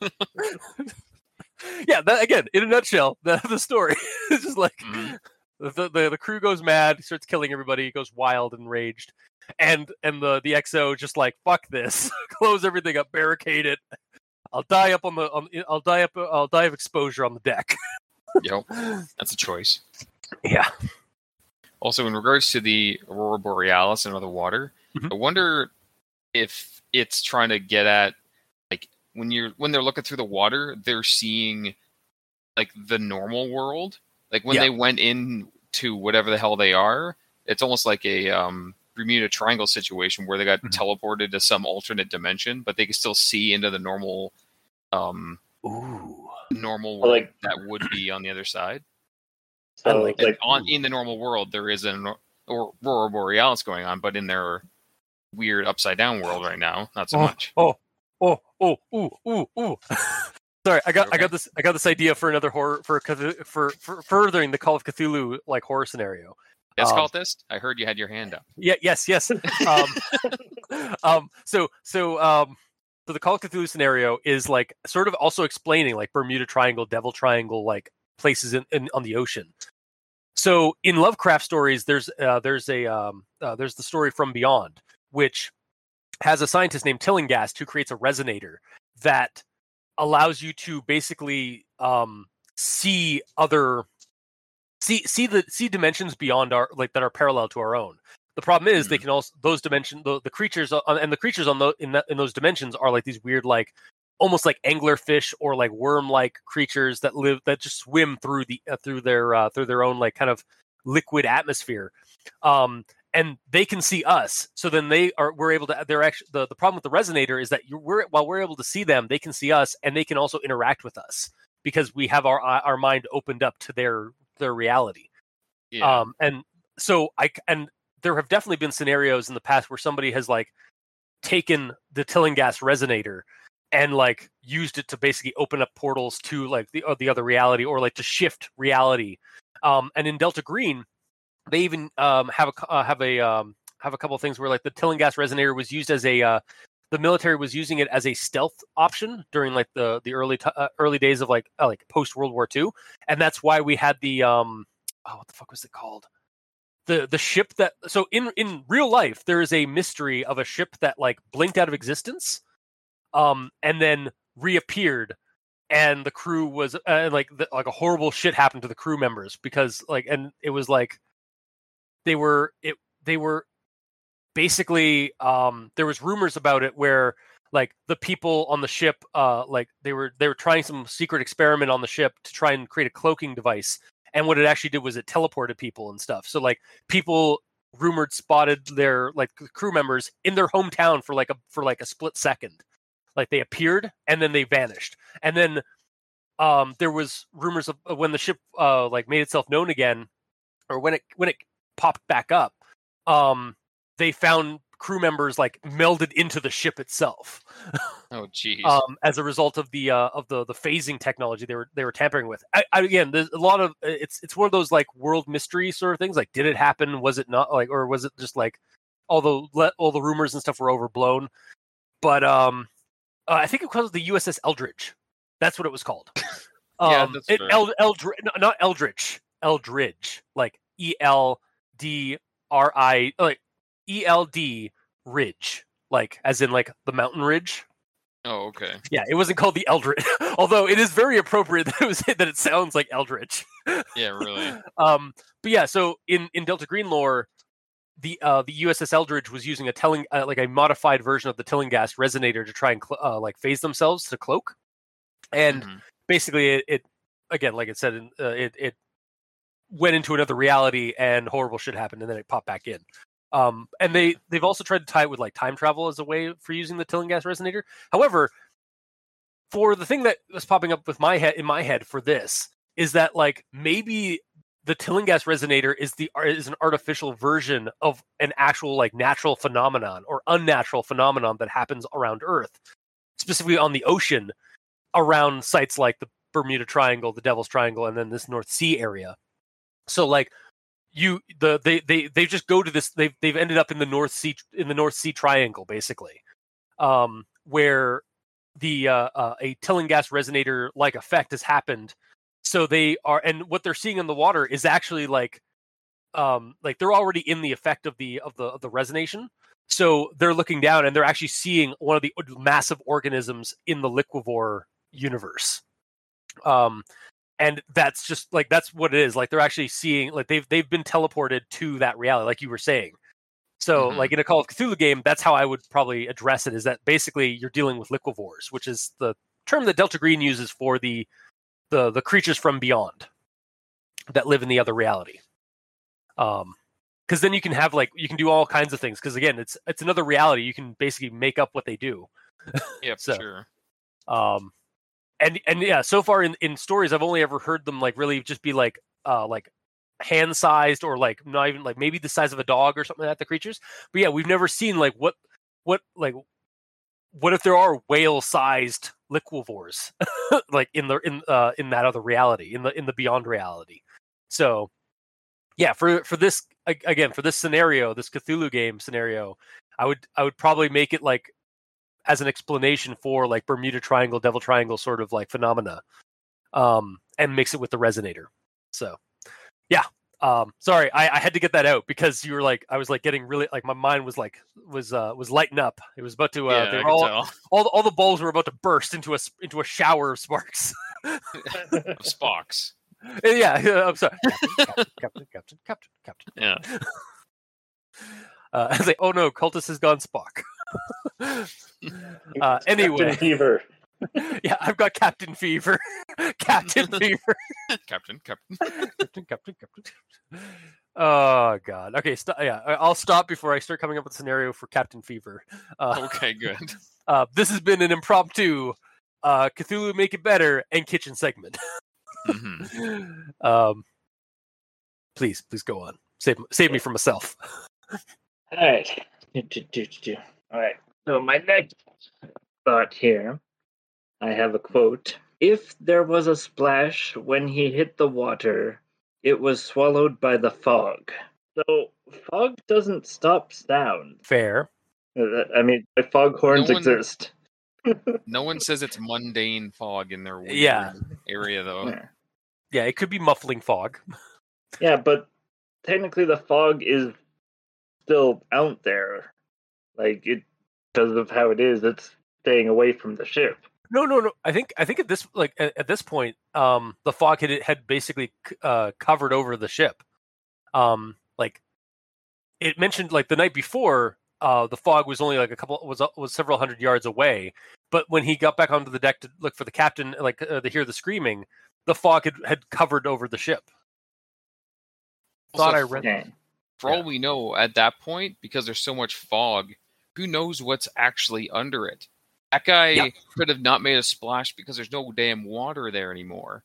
yeah, that again in a nutshell, the the story is just like Mhm. the, the the crew goes mad, starts killing everybody, goes wild and raged, and and the the XO just like fuck this, close everything up, barricade it. I'll die up on the on, I'll die up I'll die of exposure on the deck. Yep, that's a choice. Yeah, Also, in regards to the aurora borealis and other water, Mhm. I wonder if it's trying to get at like when you're when they're looking through the water, they're seeing like the normal world. Like when Yeah. they went in to whatever the hell they are, it's almost like a um, Bermuda Triangle situation where they got Mhm. teleported to some alternate dimension, but they can still see into the normal um ooh, normal world like- that would be on the other side. So like like on in the normal world, there is an or aurora borealis going on, but in their weird upside down world right now, not so Oh, much. Oh, oh, oh, ooh, ooh, ooh. Sorry, I got I got this I got this idea for another horror for for, for furthering the Call of Cthulhu like horror scenario. Yes, um, cultist. I heard you had your hand up. Yeah, yes, yes. Um, um, so, so, um, so the Call of Cthulhu scenario is like sort of also explaining like Bermuda Triangle, Devil Triangle, like places in, in on the ocean. So in Lovecraft stories, there's uh, there's a um, uh, there's the story from Beyond, which has a scientist named Tillinghast who creates a resonator that allows you to basically um, see other see see the see dimensions beyond our like that are parallel to our own. The problem is they Mhm. can also those dimension the, the creatures on, and the creatures on the in that in those dimensions are like these weird like almost like anglerfish or like worm like creatures that live that just swim through the uh, through their uh, through their own like kind of liquid atmosphere. Um and they can see us. So then they are we're able to they're actually the, the problem with the resonator is that you we're while we're able to see them, they can see us and they can also interact with us because we have our our mind opened up to their their reality. Yeah. Um, and so I and there have definitely been scenarios in the past where somebody has like taken the Tillinghast resonator and like used it to basically open up portals to like the uh, the other reality or like to shift reality. Um, and in Delta Green, they even um, have a uh, have a um, have a couple of things where like the Tillinghast resonator was used as a uh, the military was using it as a stealth option during like the the early t- uh, early days of like uh, like post World War II, and that's why we had the um oh what the fuck was it called the the ship that so in in real life there is a mystery of a ship that like blinked out of existence um and then reappeared and the crew was uh, like the, like a horrible shit happened to the crew members because like and it was like they were it they were basically um there was rumors about it where like the people on the ship uh like they were they were trying some secret experiment on the ship to try and create a cloaking device and what it actually did was it teleported people and stuff. So like people rumored spotted their like crew members in their hometown for like a for like a split second. Like they appeared and then they vanished. And then um there was rumors of when the ship uh like made itself known again or when it when it popped back up um they found crew members like melded into the ship itself oh, jeez. um, as a result of the uh, of the the phasing technology they were they were tampering with. I, I, again, there's a lot of it's it's one of those like world mystery sort of things. Like, did it happen? Was it not? Like, or was it just like all the all the rumors and stuff were overblown? But um, uh, I think it was the USS Eldridge. That's what it was called. Yeah, um, that's it. Eld, Eldridge, no, not Eldridge, Eldridge, like E L D R I, like E L D Ridge, like as in like the mountain ridge. oh, okay. Yeah, it wasn't called the Eldritch, although it is very appropriate that it was that it sounds like Eldritch. Yeah, really. Um, but yeah, so in in Delta Green lore, the uh the USS Eldridge was using a telling uh, like a modified version of the Tillinghast resonator to try and cl- uh, like phase themselves to cloak, and Mhm. basically it, it again like it said uh, it it went into another reality and horrible shit happened and then it popped back in um and they they've also tried to tie it with like time travel as a way for using the Tillinghast resonator however for the thing that was popping up with my head in my head for this is that like maybe the Tillinghast resonator is the is an artificial version of an actual like natural phenomenon or unnatural phenomenon that happens around Earth, specifically on the ocean, around sites like the Bermuda Triangle, the Devil's Triangle, and then this North Sea area. So like you the they they they just go to this they've they've ended up in the North Sea in the North Sea Triangle basically, um, where the uh, uh, a Tillinghast resonator like effect has happened. So they are, and what they're seeing in the water is actually like, um, like they're already in the effect of the of the of the resonation. So they're looking down and they're actually seeing one of the massive organisms in the liquivore universe. Um, and that's just like that's what it is. Like they're actually seeing like they've they've been teleported to that reality, like you were saying. So, Mhm. like in a Call of Cthulhu game, that's how I would probably address it. Is that basically you're dealing with liquivores, which is the term that Delta Green uses for the the the creatures from beyond that live in the other reality. Um, because then you can have like you can do all kinds of things. Because again, it's it's another reality. You can basically make up what they do. Yeah, So- sure. Um, and and yeah, so far in in stories, I've only ever heard them like really just be like uh like hand sized or like not even like maybe the size of a dog or something like that. The creatures, but yeah, we've never seen like what what like what if there are whale sized liquivores like in the in uh in that other reality in the in the beyond reality. So yeah, for for this again for this scenario, this Cthulhu game scenario, I would I would probably make it like as an explanation for like Bermuda Triangle, Devil Triangle sort of like phenomena, um, and mix it with the resonator. So, yeah. Um, sorry, I, I had to get that out because you were like, I was like getting really like my mind was like was uh was lighting up. It was about to uh, yeah, they were all, tell. all the, all the balls were about to burst into a into a shower of sparks. Spocks. yeah, yeah, I'm sorry, Captain, Captain, Captain, Captain, Captain. Yeah. Uh, I was like, oh no, Cultus has gone Spock. uh, anyway, Captain Fever. yeah, I've got Captain Fever. Captain Fever. Captain, Captain. Captain, Captain, Captain. Oh God. Okay. St- yeah, I- I'll stop before I start coming up with a scenario for Captain Fever. Uh, Okay, good. uh, this has been an impromptu uh, Cthulhu Make It Better and kitchen segment. hmm um, please, please go on. Save save me from myself. All right. Do, do, do, do, do. All right. So my next thought here, I have a quote. If there was a splash when he hit the water, it was swallowed by the fog. So fog doesn't stop sound. Fair. Uh, I mean, fog horns No one- exist. No one says it's mundane fog in their Yeah. area, though. Yeah. Yeah, it could be muffling fog. Yeah, but technically the fog is still out there. Like it because of how it is, it's staying away from the ship. No, no, no. I think I think at this like at, at this point, um, the fog had had basically uh covered over the ship. Um, like it mentioned like the night before, uh, the fog was only like a couple was was several hundred yards away. But when he got back onto the deck to look for the captain, like uh, to hear the screaming, the fog had, had covered over the ship. Thought Also, I for- read. Yeah. For all we know, at that point, because there's so much fog, who knows what's actually under it? That guy Yeah. could have not made a splash because there's no damn water there anymore.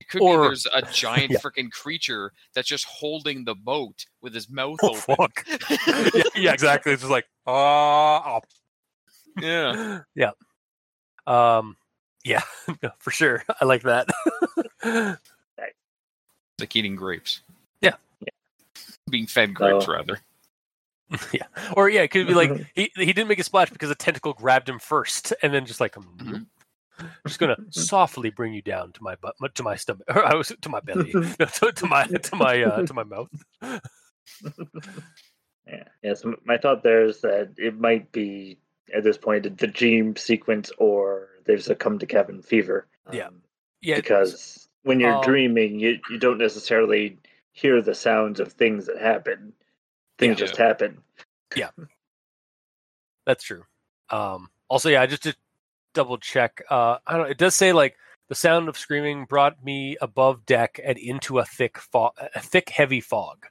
It could Or- be there's a giant Yeah. freaking creature that's just holding the boat with his mouth Oh open. fuck! yeah, yeah, exactly. It's just like ah, yeah. yeah. Um, yeah, for sure. I like that. It's like eating grapes. Yeah. Being fed grapes, So- rather. yeah, or yeah, it could be like he he didn't make a splash because a tentacle grabbed him first, and then just like Mhm. just gonna softly bring you down to my butt, to my stomach, or I was to my belly, no, to, to my to my uh, to my mouth. Yeah. Yeah. So my thought there is that it might be at this point the dream sequence or there's a come to cabin fever. Yeah. Um, Yeah, because when you're Um, dreaming, you, you don't necessarily hear the sounds of things that happen. Things Yeah. just happen. Yeah, that's true. Um, also, yeah, I just to double check, uh, I don't. It does say like the sound of screaming brought me above deck and into a thick fog, a thick, heavy fog,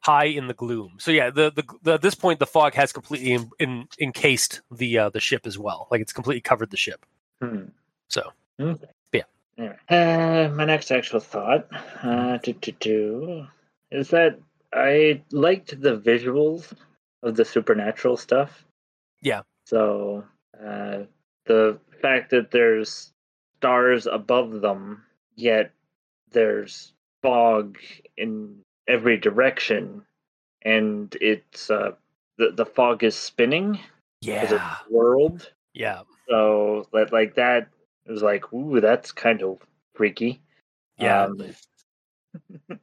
high in the gloom. So yeah, the the, the at this point the fog has completely in, in, encased the uh, the ship as well. Like it's completely covered the ship. Hmm. So, Okay. yeah. Uh, my next actual thought uh, to, to, to, is that I liked the visuals of the supernatural stuff. Yeah. So uh, the fact that there's stars above them, yet there's fog in every direction, and it's uh, the the fog is spinning Yeah. a world. Yeah. So that like that it was like, ooh, that's kind of freaky. Yeah. Um,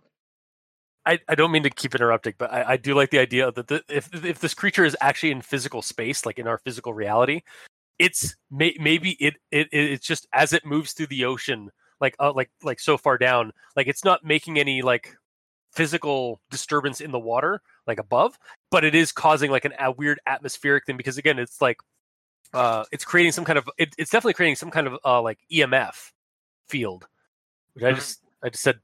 I, I don't mean to keep interrupting, but I, I do like the idea that the, if if this creature is actually in physical space, like in our physical reality, it's may, maybe it, it it's just as it moves through the ocean, like uh, like like so far down, like it's not making any like physical disturbance in the water, like above, but it is causing like an, a weird atmospheric thing because again, it's like uh, it's creating some kind of it, it's definitely creating some kind of uh, like EMF field, which I Mhm. just I just said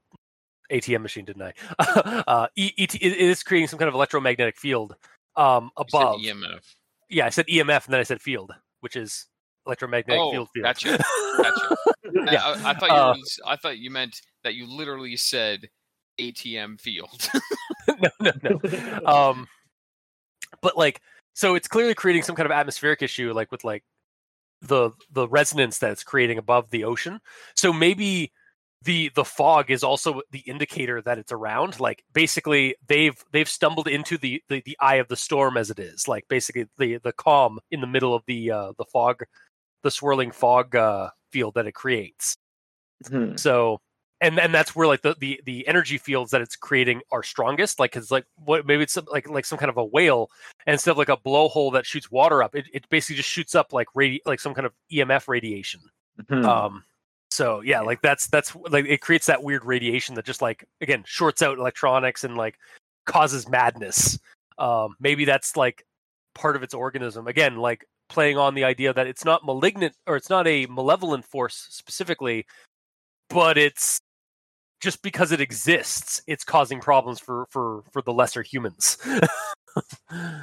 ATM machine, didn't I? uh, e- ET, it is creating some kind of electromagnetic field um, above. EMF. Yeah, I said EMF and then I said field, which is electromagnetic Oh, field field. gotcha, gotcha. Yeah, I, I thought you uh, I thought you meant that you literally said ATM field. no, no, no. Um, but like, so it's clearly creating some kind of atmospheric issue, like with like the the resonance that it's creating above the ocean. So maybe the the fog is also the indicator that it's around. Like basically, they've they've stumbled into the the, the eye of the storm as it is. Like basically, the the calm in the middle of the uh, the fog, the swirling fog uh, field that it creates. Hmm. So and and that's where like the, the the energy fields that it's creating are strongest. Like it's like what maybe it's some, like like some kind of a whale, and instead of like a blowhole that shoots water up, it, it basically just shoots up like radi- like some kind of EMF radiation. Hmm. Um, so yeah, like that's that's like it creates that weird radiation that just like again shorts out electronics and like causes madness. Um, maybe that's like part of its organism. Again, like playing on the idea that it's not malignant or it's not a malevolent force specifically, but it's just because it exists, it's causing problems for for for the lesser humans. yeah,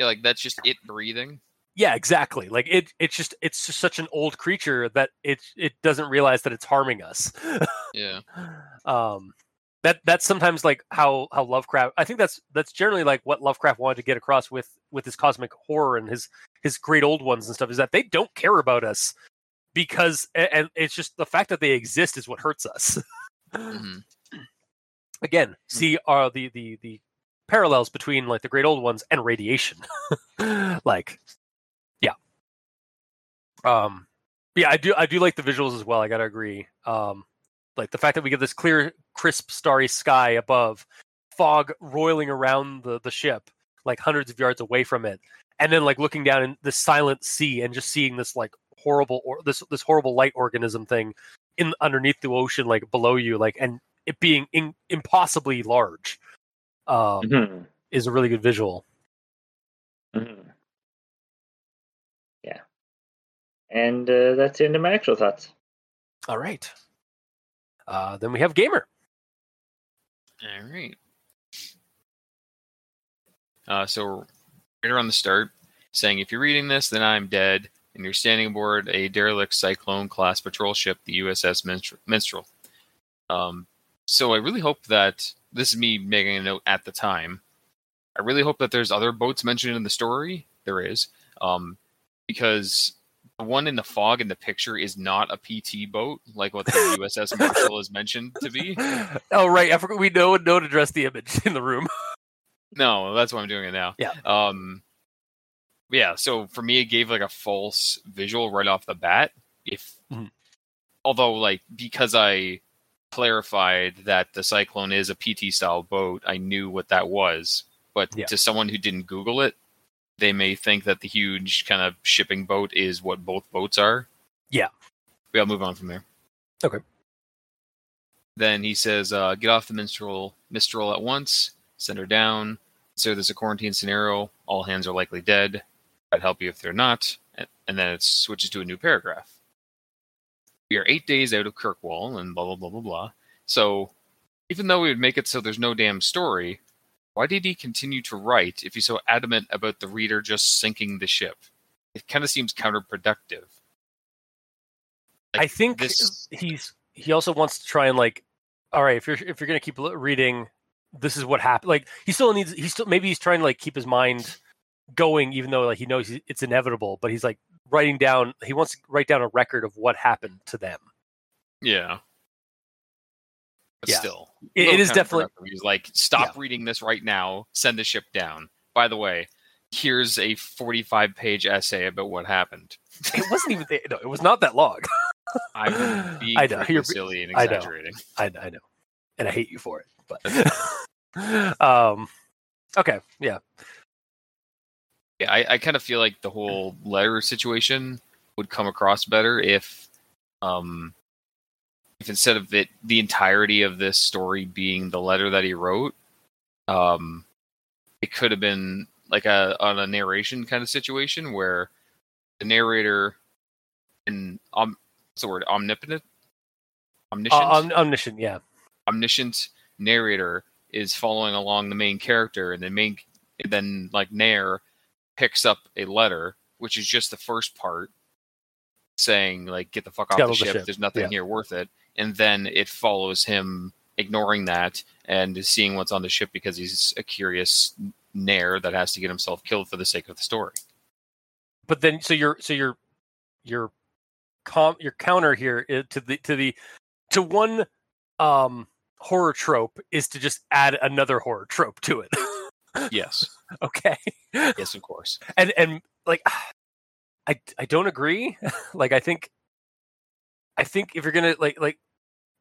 like that's just it breathing. Yeah, exactly. Like it it's just it's just such an old creature that it it doesn't realize that it's harming us. Yeah. um that that's sometimes like how how Lovecraft I think that's that's generally like what Lovecraft wanted to get across with with his cosmic horror and his his great old ones and stuff is that they don't care about us because and it's just the fact that they exist is what hurts us. hmm Again, see uh the the the parallels between like the great old ones and radiation. like. Um yeah, I do I do like the visuals as well, I got to agree. Um like the fact that we get this clear crisp starry sky above fog roiling around the the ship like hundreds of yards away from it and then like looking down in the silent sea and just seeing this like horrible or this this horrible light organism thing in underneath the ocean like below you like and it being in, impossibly large um, Mhm. is a really good visual And uh, that's the end of my actual thoughts. all right uh, then we have gamer All right. Uh, so right around the start, saying if you're reading this, then I'm dead, and you're standing aboard a derelict Cyclone class patrol ship, the USS Minstrel. Um, so I really hope that this is me making a note at the time. I really hope that there's other boats mentioned in the story. There is, um, because the one in the fog in the picture is not a PT boat like what the USS Minstrel is mentioned to be. oh right i forgot we know and know to address the image in the room No, that's why I'm doing it now. Yeah. Um yeah, so for me it gave like a false visual right off the bat. If Mhm. although like because I clarified that the Cyclone is a PT style boat, I knew what that was. But Yeah. to someone who didn't Google it, they may think that the huge kind of shipping boat is what both boats are. Yeah. We will move on from there. Okay. Then he says, uh, get off the Mistral Mistral at once, send her down. So there's a quarantine scenario. All hands are likely dead. I'd help you if they're not. And, and then it switches to a new paragraph. We are eight days out of Kirkwall and blah, blah, blah, blah, blah. So even though we would make it so there's no damn story, why did he continue to write if he's so adamant about the reader just sinking the ship? It kind of seems counterproductive. i think this- he's he also wants to try and like, all right, if you're if you're gonna keep reading, this is what happened. Like he still needs he still maybe he's trying to like keep his mind going, even though like he knows it's inevitable. But he's like writing down. He wants to write down a record of what happened to them. Yeah. But Yeah. still, It- it is definitely. He's like, stop reading this right now. Send the ship down. By the way, here's a 45 page essay about what happened. it wasn't even no, it was not that long. I'm being I know, you're- silly and I know. exaggerating. I, I know, and I hate you for it. But um, okay, yeah, Yeah, I, I kind of feel like the whole letter situation would come across better if, um, instead of it the entirety of this story being the letter that he wrote, um, it could have been like a on a narration kind of situation where the narrator and um, what's the word? Omnipotent, omniscient, uh, om- omniscient, yeah, omniscient narrator is following along the main character, and the main then like Nair picks up a letter, which is just the first part, saying like "Get the fuck off the the ship. ship, There's nothing yeah. here worth it," and then it follows him ignoring that and seeing what's on the ship because he's a curious Nair that has to get himself killed for the sake of the story. but then so your so your your com your counter here to the to the to one um horror trope is to just add another horror trope to it. Yes, okay. yes, of course. and and like i i don't agree like i think i think if you're gonna like like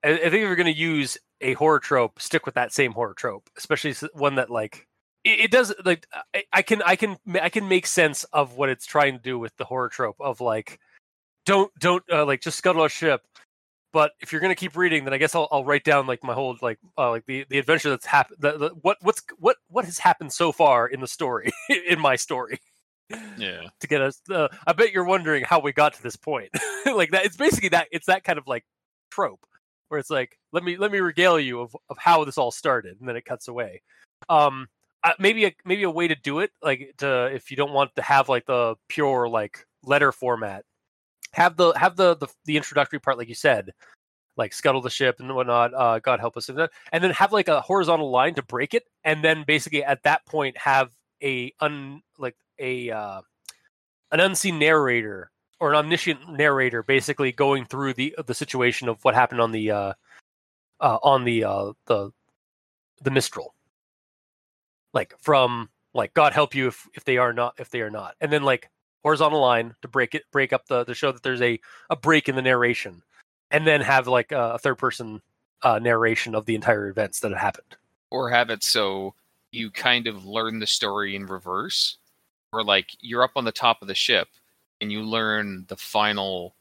i, I think if you're gonna use a horror trope stick with that same horror trope especially one that like it, it does like I, I can i can i can make sense of what it's trying to do with the horror trope of like don't don't uh, like just scuttle a ship but if you're gonna keep reading, then I guess I'll, I'll write down like my whole like uh, like the, the adventure that's happened. What what's what what has happened so far in the story in my story Yeah, to get us. Uh, I bet you're wondering how we got to this point. like that, it's basically that. It's that kind of like trope where it's like, let me let me regale you of, of how this all started, and then it cuts away. Um, uh, maybe a maybe a way to do it, like to if you don't want to have like the pure like letter format, have the have the the, the introductory part, like you said, like scuttle the ship and whatnot. Uh, God help us, and then have like a horizontal line to break it, and then basically at that point have a un like a uh, an unseen narrator or an omniscient narrator basically going through the the situation of what happened on the uh, uh on the uh the the Mistral. Like from like God help you if if they are not if they are not. And then like horizontal line to break it break up the to show that there's a a break in the narration. And then have like a, a third person uh narration of the entire events that have happened. or have it so you kind of learn the story in reverse or like you're up on the top of the ship and you learn the final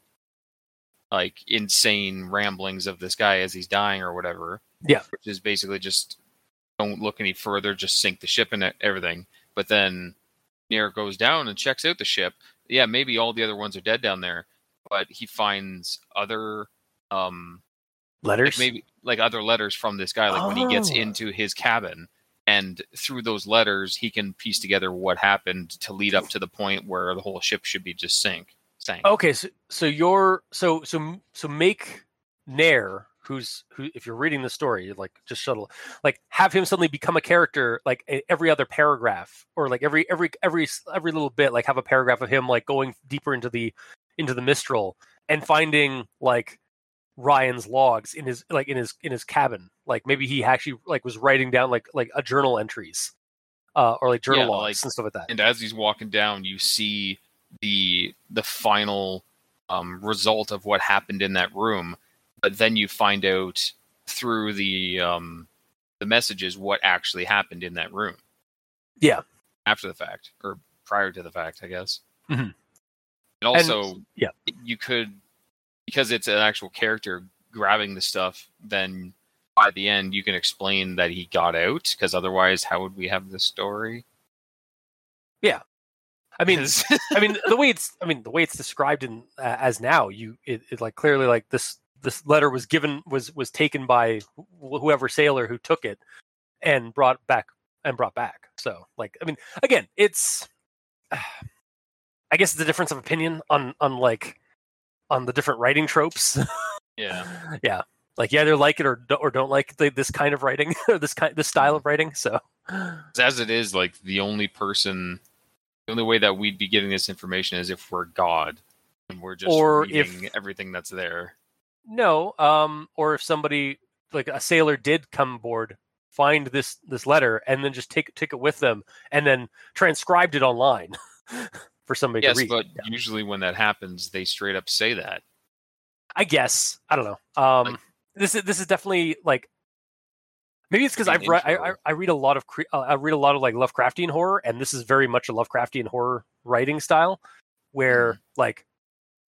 like insane ramblings of this guy as he's dying or whatever Yeah. which is basically just don't look any further just sink the ship and everything but then Nair goes down and checks out the ship yeah maybe all the other ones are dead down there but he finds other um Letters. like maybe like other letters from this guy like when he gets Oh. into his cabin and through those letters he can piece together what happened to lead up to the point where the whole ship should be just sank sank Okay, so so you're so so so make Nair, who's who if you're reading the story, like just shuttle, like have him suddenly become a character like every other paragraph or like every every every every little bit, like have a paragraph of him like going deeper into the into the Mistral and finding like Ryan's logs in his like in his in his cabin. Like maybe he actually like was writing down like like a journal entries. Uh, or like journal Yeah, logs like- and stuff like that. and as he's walking down you see the the final um, result of what happened in that room but then you find out through the um, the messages what actually happened in that room Yeah. after the fact or prior to the fact i guess Mhm. and also yeah. you could because it's an actual character grabbing the stuff then by the end you can explain that he got out because otherwise how would we have the story Yeah. I mean I mean the way it's I mean the way it's described in uh, as now you it, it like clearly like this this letter was given was was taken by wh- whoever sailor who took it and brought back and brought back. So like I mean again it's I guess it's a difference of opinion on on like on the different writing tropes. Yeah. yeah. Like you either like it or or don't like the, this kind of writing or this kind this style of writing. So As it is, like the only person, the only way that we'd be getting this information is if we're God and we're just Or reading if- everything that's there. no, um, or if somebody like a sailor did come aboard, find this this letter, and then just take take it with them, and then transcribed it online for somebody Yes, to read. but Yeah. usually when that happens, they straight up say that. I guess I don't know. Um, Like- this is this is definitely like maybe it's because I've read I, I. I read a lot of cre- uh, I read a lot of like Lovecraftian horror, and this is very much a Lovecraftian horror writing style, where like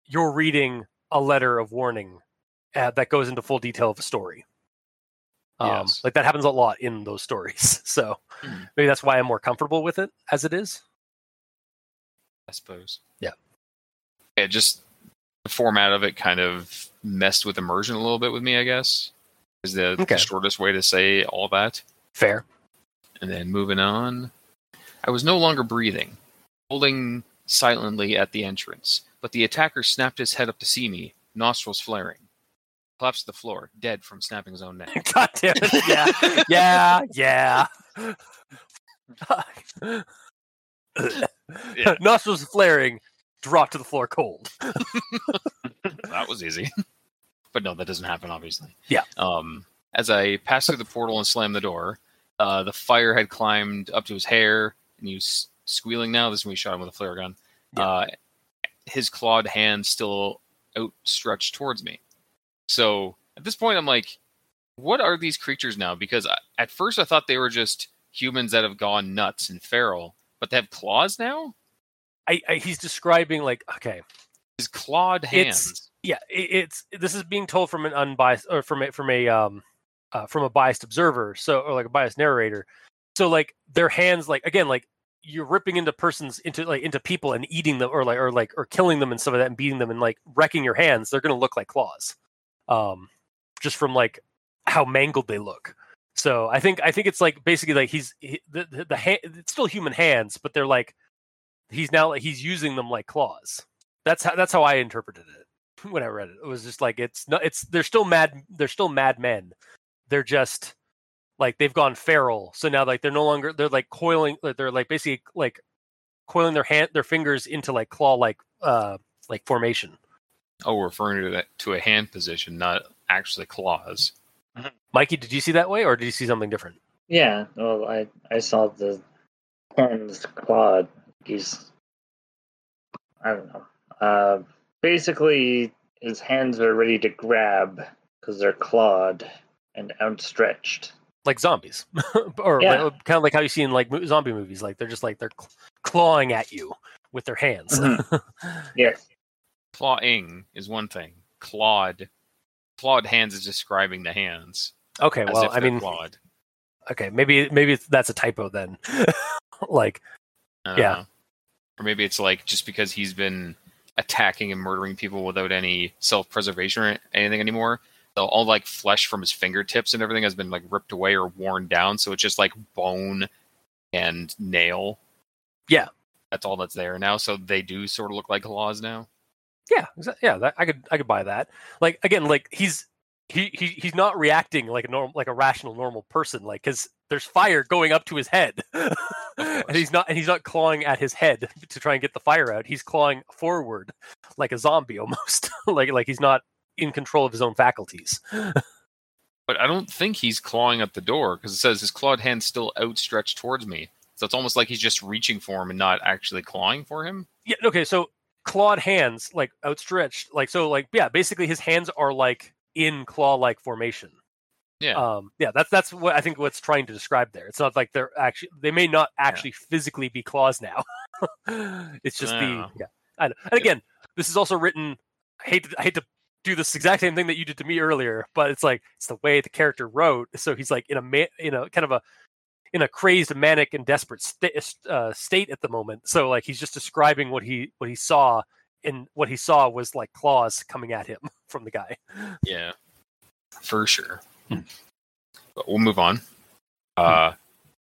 you're reading a letter of warning uh, that goes into full detail of a story. Um, Yes. Like that happens a lot in those stories, so Hmm. maybe that's why I'm more comfortable with it as it is. I suppose. Yeah. Yeah, just the format of it kind of messed with immersion a little bit with me, I guess. Is the, Okay. the shortest way to say all that. Fair. And then moving on. I was no longer breathing, holding silently at the entrance, but the attacker snapped his head up to see me, nostrils flaring. Collapsed to the floor, dead from snapping his own neck. God damn it! Yeah, yeah, yeah. Yeah. Nostrils flaring, drop to the floor cold. that was easy. but no, that doesn't happen, obviously. Yeah. Um, as I passed through the portal and slammed the door, uh, the fire had climbed up to his hair, and he was squealing now. This is when we shot him with a flare gun. Yeah. Uh, his clawed hand still outstretched towards me. So at this point, I'm like, what are these creatures now? Because I, at first I thought they were just humans that have gone nuts and feral, but they have claws now? I, I he's describing like okay, His clawed It's- hands. yeah, it, it's this is being told from an unbiased or from a from a um uh, from a biased observer, so or like a biased narrator. So like their hands, like again, like you're ripping into persons into like into people and eating them or like or like or killing them and stuff like that and beating them and like wrecking your hands. They're gonna look like claws, um, just from like how mangled they look. So I think I think it's like basically like he's he, the the, the hand, it's still human hands, but they're like he's now he's using them like claws. That's how that's how I interpreted it when I read it. It was just like it's not it's they're still mad they're still mad men. They're just like they've gone feral. So now like they're no longer they're like coiling they're like basically like coiling their hand their fingers into like claw like uh like formation. Oh, referring to that to a hand position, not actually claws. Mikey, did you see that way or did you see something different? Yeah, well, I I saw the hands clawed. He's I don't know. Uh, basically, his hands are ready to grab because they're clawed and outstretched. Like zombies, or Yeah. like, kind of like how you see in like zombie movies. Like they're just like they're clawing at you with their hands. Mhm. Yes. Clawing is one thing. Clawed, clawed hands is describing the hands. okay, as well, if I mean, clawed. okay, maybe maybe that's a typo then. like I don't yeah. know. Or maybe it's like just because he's been attacking and murdering people without any self-preservation or anything anymore. the- All like flesh from his fingertips and everything has been like ripped away or worn down, so it's just like bone and nail. Yeah. that's all that's there now. So they do sort of look like claws now. Yeah, yeah, that, I could I could buy that. Like again, like he's he, he he's not reacting like a normal like a rational normal person like cuz there's fire going up to his head. and he's not and he's not clawing at his head to try and get the fire out. He's clawing forward like a zombie almost. like like he's not in control of his own faculties. But I don't think he's clawing at the door because it says his clawed hand still outstretched towards me. So it's almost like he's just reaching for him and not actually clawing for him. Yeah, okay, so clawed hands like outstretched like so like yeah, basically his hands are like in claw-like formation. Yeah. um yeah that's that's what i think what's trying to describe there it's not like they're actually they may not actually physically be claws now it's just the Yeah. yeah I know. and again this is also written I hate to, I hate to do this exact same thing that you did to me earlier but it's like it's the way the character wrote so he's like in a ma- in a kind of a in a crazed manic and desperate sta- uh, state at the moment so like he's just describing what he what he saw and what he saw was like claws coming at him from the guy Yeah, for sure. Hmm. But we'll move on. Uh,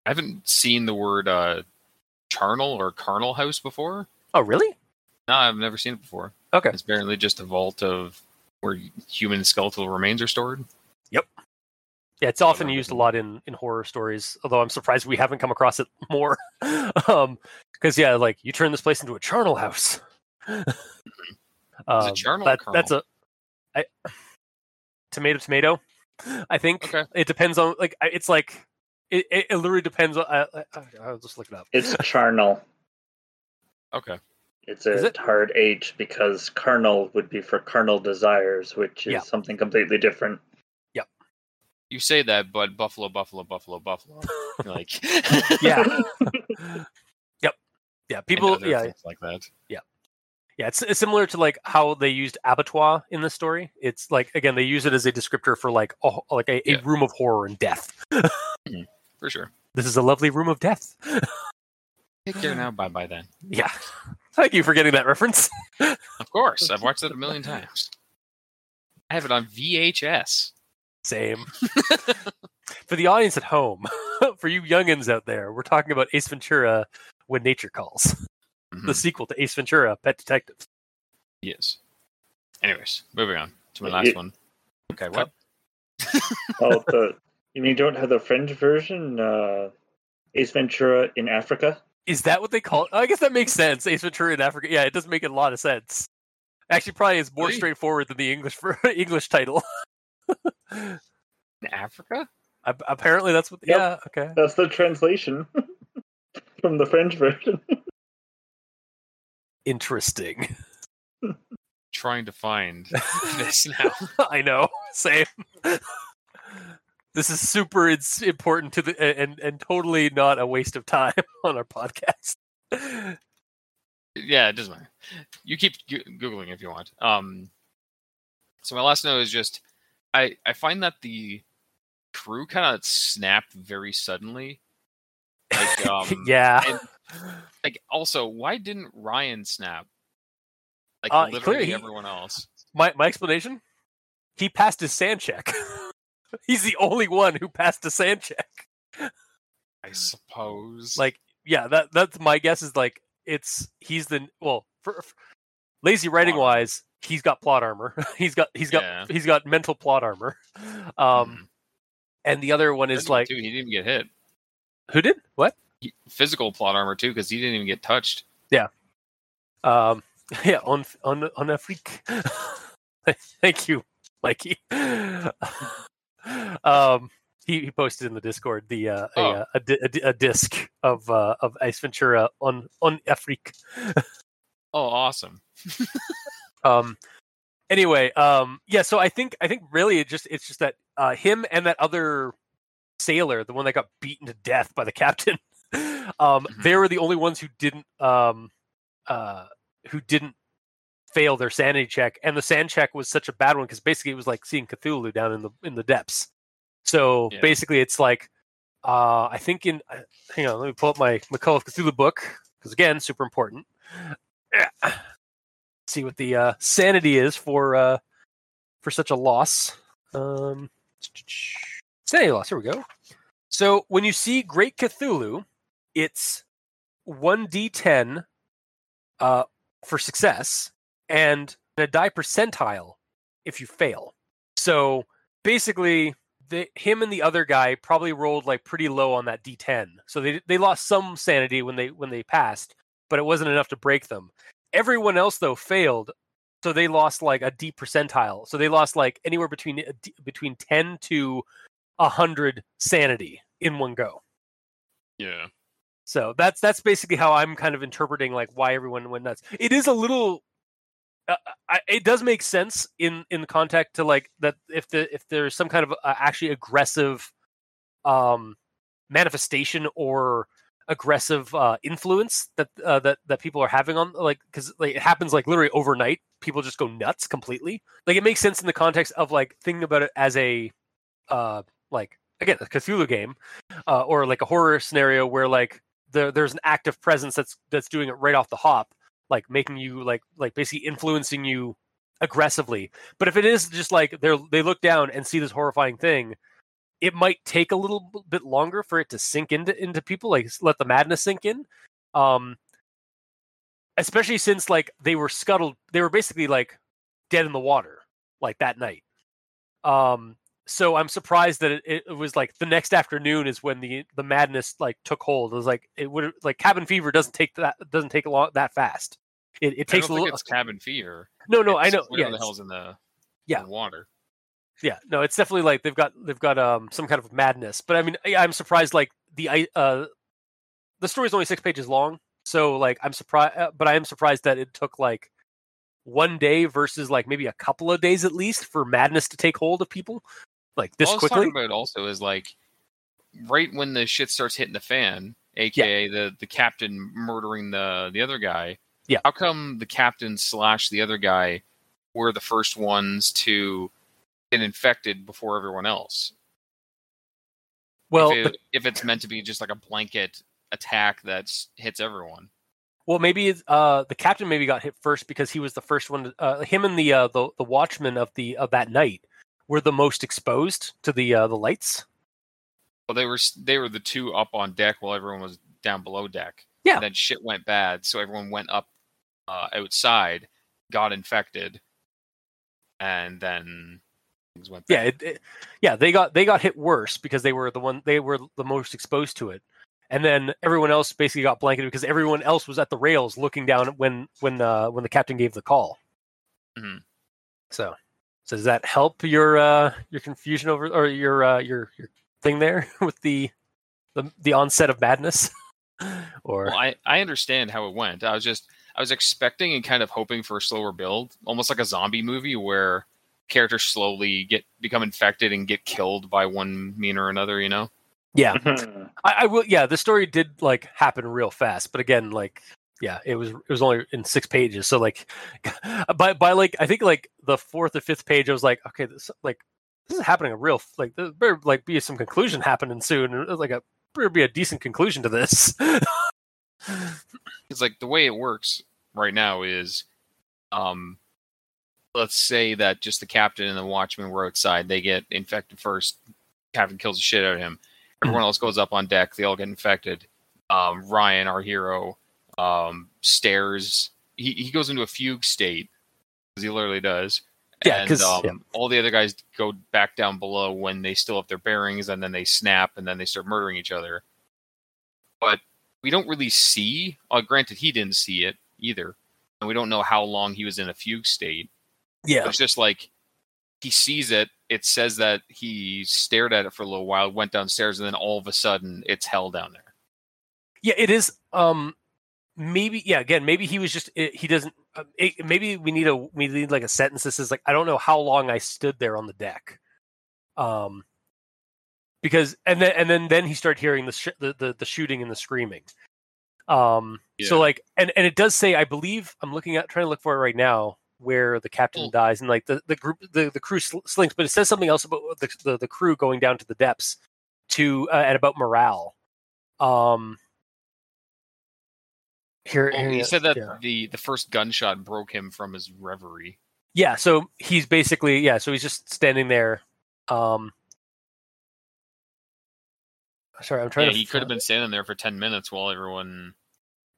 I haven't seen the word uh, charnel or carnal house before. oh really No, I've never seen it before. okay It's apparently just a vault of where human skeletal remains are stored. Yep. Yeah, it's often used a lot in in horror stories. Although I'm surprised we haven't come across it more. um, because yeah, like you turn this place into a charnel house. um, charnel that- That's a I, tomato tomato. I think Okay. it depends on like it's like it, it, it literally depends on. I, I, I'll just look it up. It's charnel. Okay. It's a it? hard H because carnal would be for carnal desires, which is Yeah. something completely different. Yep. You say that, but buffalo, buffalo, buffalo, buffalo. Like yeah. yep. Yeah. People. Yeah. like that. Yeah, it's, it's similar to like how they used abattoir in the story. It's like again they use it as a descriptor for like a, like a, a room of horror and death. Mm-hmm. For sure. This is a lovely room of death. Take care now. Bye bye then. Yeah. Thank you for getting that reference. Of course. I've watched it a million times. I have it on VHS. Same. for the audience at home, for you youngins out there, we're talking about Ace Ventura When Nature Calls, Mhm. the sequel to Ace Ventura Pet Detective. Yes. Anyways, moving on to my last it- one. Okay, what? Oh, the you mean you don't have the French version? Uh, Ace Ventura in Africa. Is that what they call it? I guess that makes sense. Ace Ventura in Africa. Yeah, it does make a lot of sense. Actually, probably is more Really? straightforward than the English English title. In Africa? Ap- Apparently, that's what. Yep. Yeah. Okay. That's the translation from the French version. Interesting. Trying to find this now. I know. Same. this is super it's important to the and and totally not a waste of time on our podcast. yeah, it doesn't matter. You keep googling if you want. Um, so my last note is just, I I find that the crew kind of snapped very suddenly. Like, um, yeah. and- Like, also, why didn't Ryan snap? Like Uh, literally he- everyone else. my my explanation. He passed his SAN check. He's the only one who passed a SAN check. I suppose. Like, yeah, that that's my guess. Is like it's he's the well for, for- lazy writing Plot wise, he's got plot armor. he's got he's got Yeah. he's got mental plot armor. Um, Mhm. and the other one is like too, he didn't even get hit. who did what? Physical plot armor too, because he didn't even get touched. Yeah. Um, yeah, on on on Afrique. Thank you, Mikey. um, he, he posted in the Discord the uh, a, Oh. uh, a, a, a disc of uh, of Ace Ventura on on Afrique. Oh, awesome! Um, anyway, um, yeah. So I think I think really it just it's just that uh, him and that other sailor, the one that got beaten to death by the captain, um, Mhm. they were the only ones who didn't um, uh, who didn't fail their sanity check, and the SAN check was such a bad one because basically it was like seeing Cthulhu down in the in the depths. So Yeah. basically, it's like uh, I think in uh, hang on, let me pull up my of Cthulhu book because again, super important. See what the uh, sanity is for uh, for such a loss. Um, sanity loss. Here we go. So when you see Great Cthulhu, it's one d10 uh, for success and a die percentile if you fail. So basically, the, him and the other guy probably rolled like pretty low on that d10. So they they lost some sanity when they when they passed, but it wasn't enough to break them. Everyone else though failed, so they lost like a D percentile. So they lost like anywhere between between ten to hundred sanity in one go. Yeah, So that's that's basically how I'm kind of interpreting like why everyone went nuts. It is a little, uh, I, it does make sense in in the context to like that if the if there's some kind of uh, actually aggressive, um, manifestation or aggressive uh, influence that uh, that that people are having on like because like it happens like literally overnight. People just go nuts completely. Like it makes sense in the context of like thinking about it as a, uh, like again a Cthulhu game, uh, or like a horror scenario where like there there's an active presence that's that's doing it right off the hop, like making you like like basically influencing you aggressively. But if it is just like they they look down and see this horrifying thing, it might take a little bit longer for it to sink into into people, like let the madness sink in. Um, especially since like they were scuttled, they were basically like dead in the water. like that night. Um, so I'm surprised that it, it was like the next afternoon is when the the madness like took hold. It was like it would like cabin fever doesn't take that doesn't take a lot that fast. It, it takes a little. it's cabin fever. No, no, I know. Whatever Yeah, the hell's in the, Yeah. in the water. yeah, no, it's definitely like they've got they've got um some kind of madness. But I mean, I, I'm surprised like the I uh the story's only six pages long, so like I'm surprised, uh, but I am surprised that it took like one day versus like maybe a couple of days at least for madness to take hold of people like this All I was quickly. talking about also is like right when the shit starts hitting the fan, aka the the captain murdering the the other guy. Yeah. How come the captain slash the other guy were the first ones to get infected before everyone else? Well, if, it, if it's meant to be just like a blanket attack that hits everyone. Well, maybe uh, the captain maybe got hit first because he was the first one. To, uh, him and the uh, the the watchman of the of that night were the most exposed to the uh, the lights. Well, they were they were the two up on deck while everyone was down below deck. Yeah. And then shit went bad, so everyone went up uh, outside, got infected, and then things went. Yeah, Bad. it, it- yeah, they got they got hit worse because they were the one they were the most exposed to it, and then everyone else basically got blanketed because everyone else was at the rails looking down when when uh, when the captain gave the call. Mhm. So, so does that help your uh, your confusion over or your uh, your your thing there with the the, the onset of madness? or Well, I I understand how it went. I was just I was expecting and kind of hoping for a slower build, almost like a zombie movie where characters slowly get become infected and get killed by one mean or another. You know. yeah, Mhm. I, I will. Yeah, the story did like happen real fast, but again, like, yeah, it was it was only in six pages. So like, by by like I think like the fourth or fifth page, I was like, okay, this like this is happening a real like there better like be some conclusion happening soon. Like a better be a decent conclusion to this. It's like the way it works right now is, um, let's say that just the captain and the watchman were outside. They get infected first. Captain kills the shit out of him. Everyone else goes up on deck. They all get infected. Um, Ryan, our hero, um, stares. He he goes into a fugue state because he literally does. Yeah, and 'cause- um, yeah. all the other guys go back down below when they still have their bearings, and then they snap, and then they start murdering each other. But we don't really see. Uh, granted, he didn't see it either, and we don't know how long he was in a fugue state. yeah, It's just like he sees it. It says that he stared at it for a little while, went downstairs, and then all of a sudden, it's hell down there. yeah, it is. Um, maybe yeah. Again, maybe he was just he doesn't. Uh, it, maybe we need a we need like a sentence that says like I don't know how long I stood there on the deck. Um, because and then and then then he started hearing the sh- the, the the shooting and the screaming. Um, so like and and it does say I believe I'm looking at trying to look for it right now where the captain Well- dies and like the the group the the crew sl- slinks, but it says something else about the the, the crew going down to the depths to uh, and about morale. Um. Here, Well, here he said that yeah. the the first gunshot broke him from his reverie. Yeah, so he's basically yeah, so he's just standing there. Um Sorry, I'm trying Yeah, to he could have been standing there for ten minutes while everyone.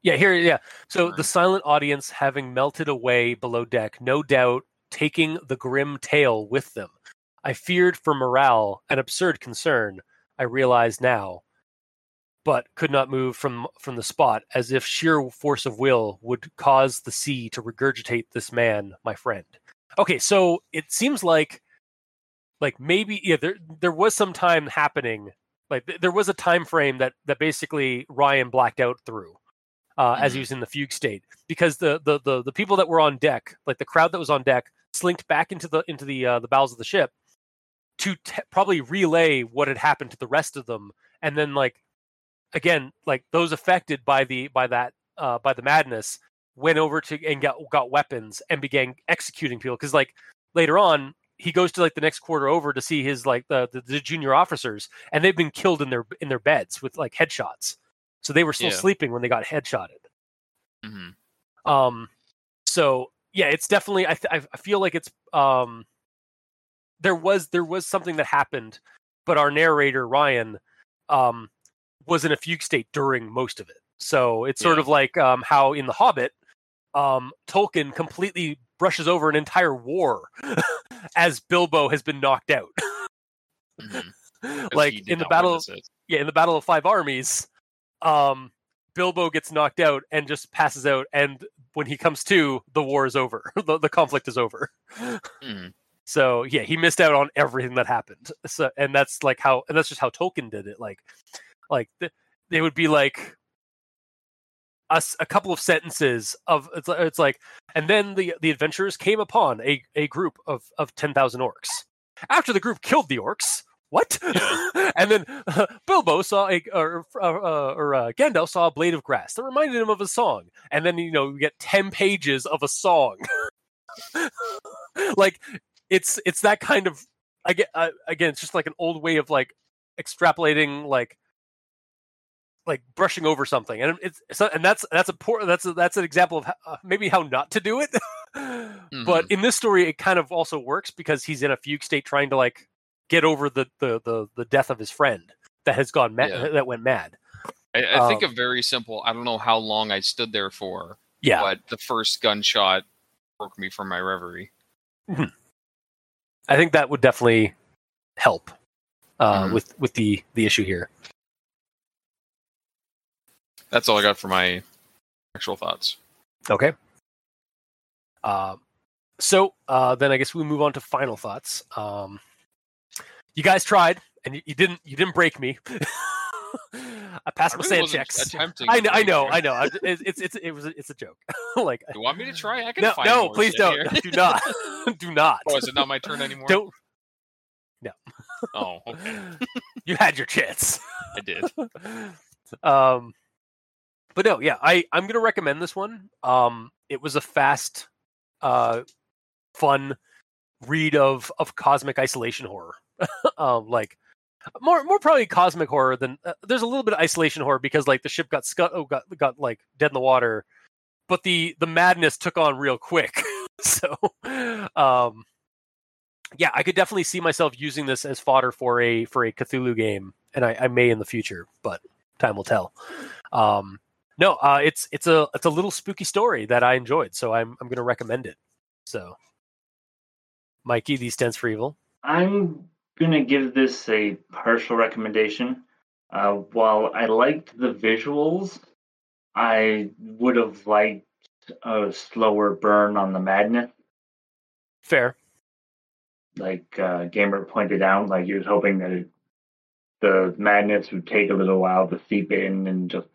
Yeah, here yeah. So Right. the silent audience having melted away below deck, no doubt taking the grim tale with them. I feared for morale, an absurd concern, I realize now, but could not move from from the spot as if sheer force of will would cause the sea to regurgitate this man, my friend. Okay, so it seems like like maybe yeah, there there was some time happening. Like th- there was a time frame that that basically Ryan blacked out through uh, as he Mhm. was in the fugue state because the, the the the people that were on deck, like the crowd that was on deck, slinked back into the into the uh, the bowels of the ship to t- probably relay what had happened to the rest of them, and then like again, like those affected by the by that uh, by the madness went over to and got got weapons and began executing people because like later on he goes to like the next quarter over to see his like the, the the junior officers and they've been killed in their in their beds with like headshots so they were still Yeah. sleeping when they got headshotted Mhm. um so yeah it's definitely i th- I I feel like it's um there was there was something that happened but our narrator ryan um was in a fugue state during most of it so it's sort Yeah. of like um how in the hobbit um tolkien completely brushes over an entire war as Bilbo has been knocked out. Mhm. 'Cause like in the battle, witness yeah, in the Battle of Five Armies, um, Bilbo gets knocked out and just passes out, and when he comes to, the war is over. the, the conflict is over. Mhm. So yeah, he missed out on everything that happened. So and that's like how and that's just how Tolkien did it. Like like th- they would be like a couple of sentences of it's, it's like and then the the adventurers came upon a, a group of of 10,000 orcs. After the group killed the orcs, what? and then uh, Bilbo saw a or uh, uh, or uh, Gandalf saw a blade of grass that reminded him of a song. And then you know, you get 10 pages of a song. like it's it's that kind of I get uh, again it's just like an old way of like extrapolating like like brushing over something and it's so, and that's that's a poor that's a, that's an example of how, uh, maybe how not to do it but in this story it kind of also works because he's in a fugue state trying to like get over the the the, the death of his friend that has gone mad Yeah. that went mad I, I think um, a very simple. I don't know how long I stood there for, yeah but the first gunshot broke me from my reverie. i think that would definitely help uh Mhm. with with the the issue here That's all I got for my actual thoughts. Okay. Uh, so uh, then I guess we move on to final thoughts. Um, you guys tried, and you, you didn't. You didn't break me. I passed I my really SAN checks. I know. I know. I know. I, it's, it's it's it was it's a joke. like You want me to try? I can no find no please don't do not do not oh, is it not my turn anymore? don't No. Oh, okay. you had your chance. I did. um but no yeah i i'm gonna recommend this one. Um it was a fast uh fun read of of cosmic isolation horror. Um like more more probably cosmic horror than uh, there's a little bit of isolation horror because like the ship got scut oh, got got like dead in the water but the the madness took on real quick. So um yeah i could definitely see myself using this as fodder for a for a cthulhu game and i, I may in the future but time will tell. Um no uh it's it's a it's a little spooky story that i enjoyed so i'm i'm gonna recommend it so mikey these stands for evil I'm gonna give this a partial recommendation. Uh, while I liked the visuals, I would have liked a slower burn on the madness. fair Like uh, Gamer pointed out, like he was hoping that it, the madness would take a little while to seep in and just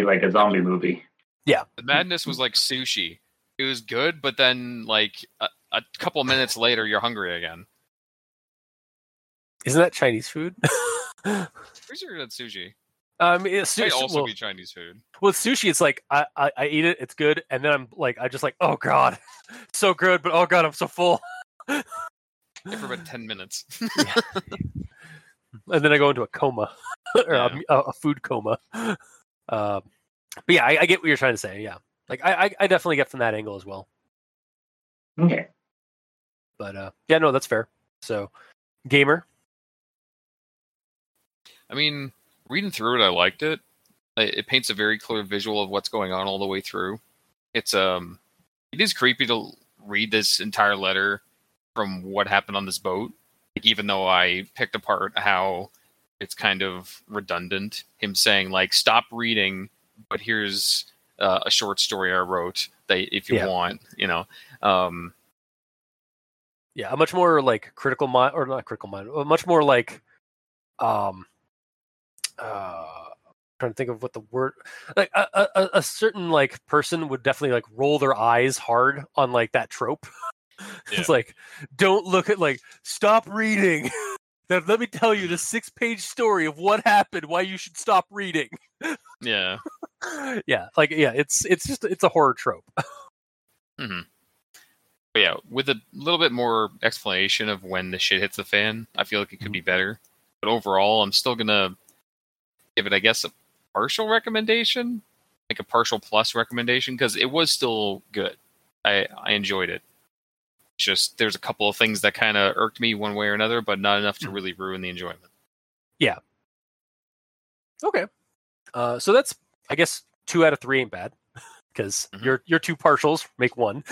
be like a zombie movie. Yeah, the madness was like sushi. It was good, but then like a, a couple minutes later, you're hungry again. isn't that chinese food Pretty sure that's sushi. um it's It might also well, be Chinese food. with sushi it's like I, I i eat it it's good and then i'm like i just like oh god so good but oh god i'm so full Yeah, for about ten minutes. and then I go into a coma or a, a, a food coma. Um, but yeah, I, I get what you're trying to say. Yeah, like I, I, I definitely get from that angle as well. Okay. But uh, yeah, no, that's fair. So, gamer, I mean, reading through it, I liked it. It it paints a very clear visual of what's going on all the way through. It's um, it is creepy to read this entire letter from what happened on this boat. Like, even though I picked apart how it's kind of redundant, him saying like, "Stop reading," but here's uh, a short story I wrote that if you Yeah. want, you know. Um, yeah, a much more like critical mind or not critical mind, a much more like, um, uh, trying to think of what the word like a, a, a- a certain like person would definitely like roll their eyes hard on like that trope. It's like, don't look at like stop reading. Now, let me tell you the six page story of what happened, why you should stop reading. yeah. yeah, like yeah, it's it's just it's a horror trope. mm-hmm. But yeah, with a little bit more explanation of when the shit hits the fan, I feel like it could be better. But overall, I'm still gonna give it, I guess, a partial recommendation, like a partial plus recommendation, because it was still good. I I enjoyed it. Just there's a couple of things that kind of irked me one way or another, but not enough to really ruin the enjoyment. Yeah. Okay. Uh, so that's I guess two out of three ain't bad because Mhm. your your two partials make one.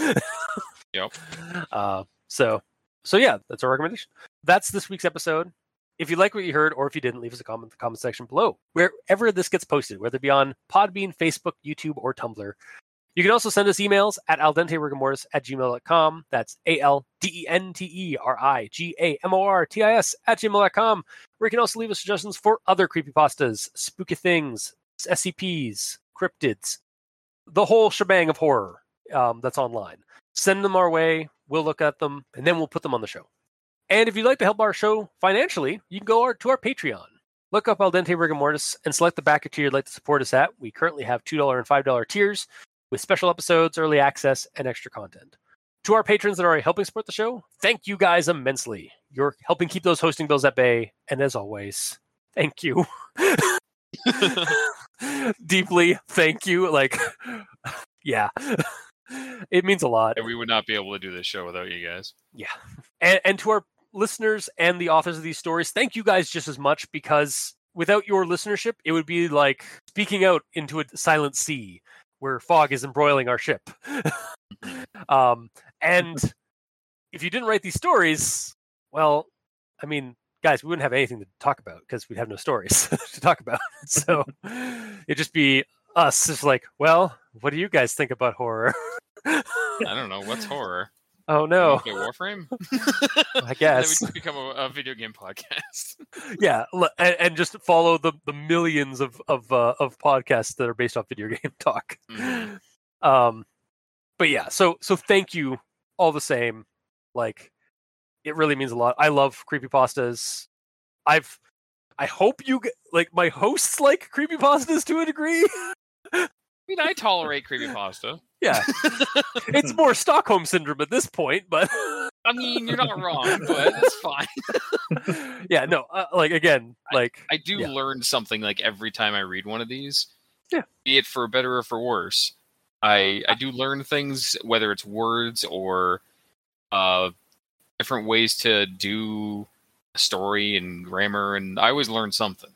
Yep. Uh, so, so yeah, that's our recommendation. That's this week's episode. If you like what you heard, or if you didn't, leave us a comment in the comment section below, wherever this gets posted, whether it be on Podbean, Facebook, YouTube, or Tumblr. You can also send us emails at aldenterigamortis at gmail.com. That's A L D E N T E R I G A M O R T I S at gmail.com. Where you can also leave us suggestions for other creepypastas, spooky things, SCPs, cryptids, the whole shebang of horror um, that's online. Send them our way. We'll look at them and then we'll put them on the show. And if you'd like to help our show financially, you can go to our Patreon. Look up Al Dente Rigor Mortis and select the backer tier you'd like to support us at. We currently have $2 and $5 tiers with special episodes, early access, and extra content. To our patrons that are helping support the show, thank you guys immensely. You're helping keep those hosting bills at bay. And as always, thank you. Deeply, thank you. Like, yeah, it means a lot. And we would not be able to do this show without you guys. Yeah. And, and to our listeners and the authors of these stories, thank you guys just as much because without your listenership, it would be like speaking out into a silent sea where fog is embroiling our ship. um, and if you didn't write these stories, well, I mean, guys, we wouldn't have anything to talk about because we'd have no stories to talk about. so it'd just be us, just like, well, what do you guys think about horror? I don't know what's horror. Oh no! Okay, Warframe. I guess then we become a, a, video game podcast. yeah, and, and, just follow the, the millions of of uh, of podcasts that are based off video game talk. Mm-hmm. Um, but yeah, so so thank you all the same. Like, it really means a lot. I love creepy pastas. I've I hope you get, like my hosts like creepy pastas to a degree. I mean, I tolerate creepypasta. Yeah. it's more Stockholm syndrome at this point, but I mean, you're not wrong, but it's fine. yeah, no, uh, like again, like I, I do yeah. learn something like every time I read one of these. Yeah. Be it for better or for worse. I I do learn things whether it's words or uh different ways to do a story and grammar and I always learn something.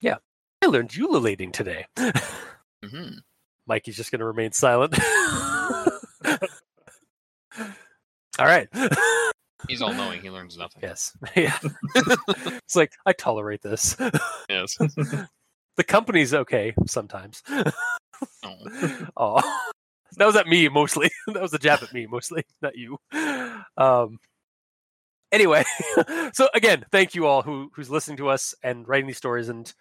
Yeah. I learned ululating today. Mm-hmm. Mikey's just going to remain silent. all right. He's all knowing. He learns nothing. Yes. Yeah. it's like I tolerate this. Yes. the company's okay sometimes. Oh. oh. That was at me mostly. that was a jab at me mostly, not you. Um. Anyway, so again, thank you all who who's listening to us and writing these stories and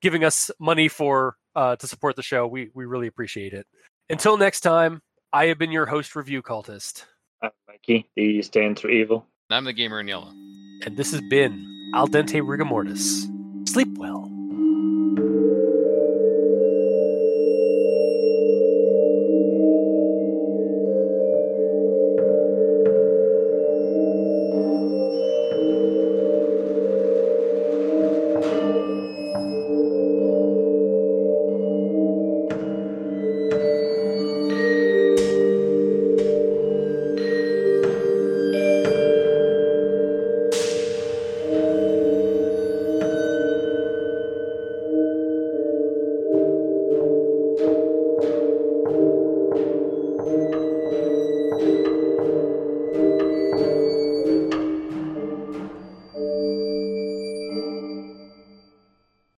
giving us money for uh, to support the show. We we really appreciate it. Until next time, I have been your host, Review Cultist. I'm Mikey. The stands for evil. I'm the gamer in yellow. And this has been Al Dente Rigamortis. Sleep well.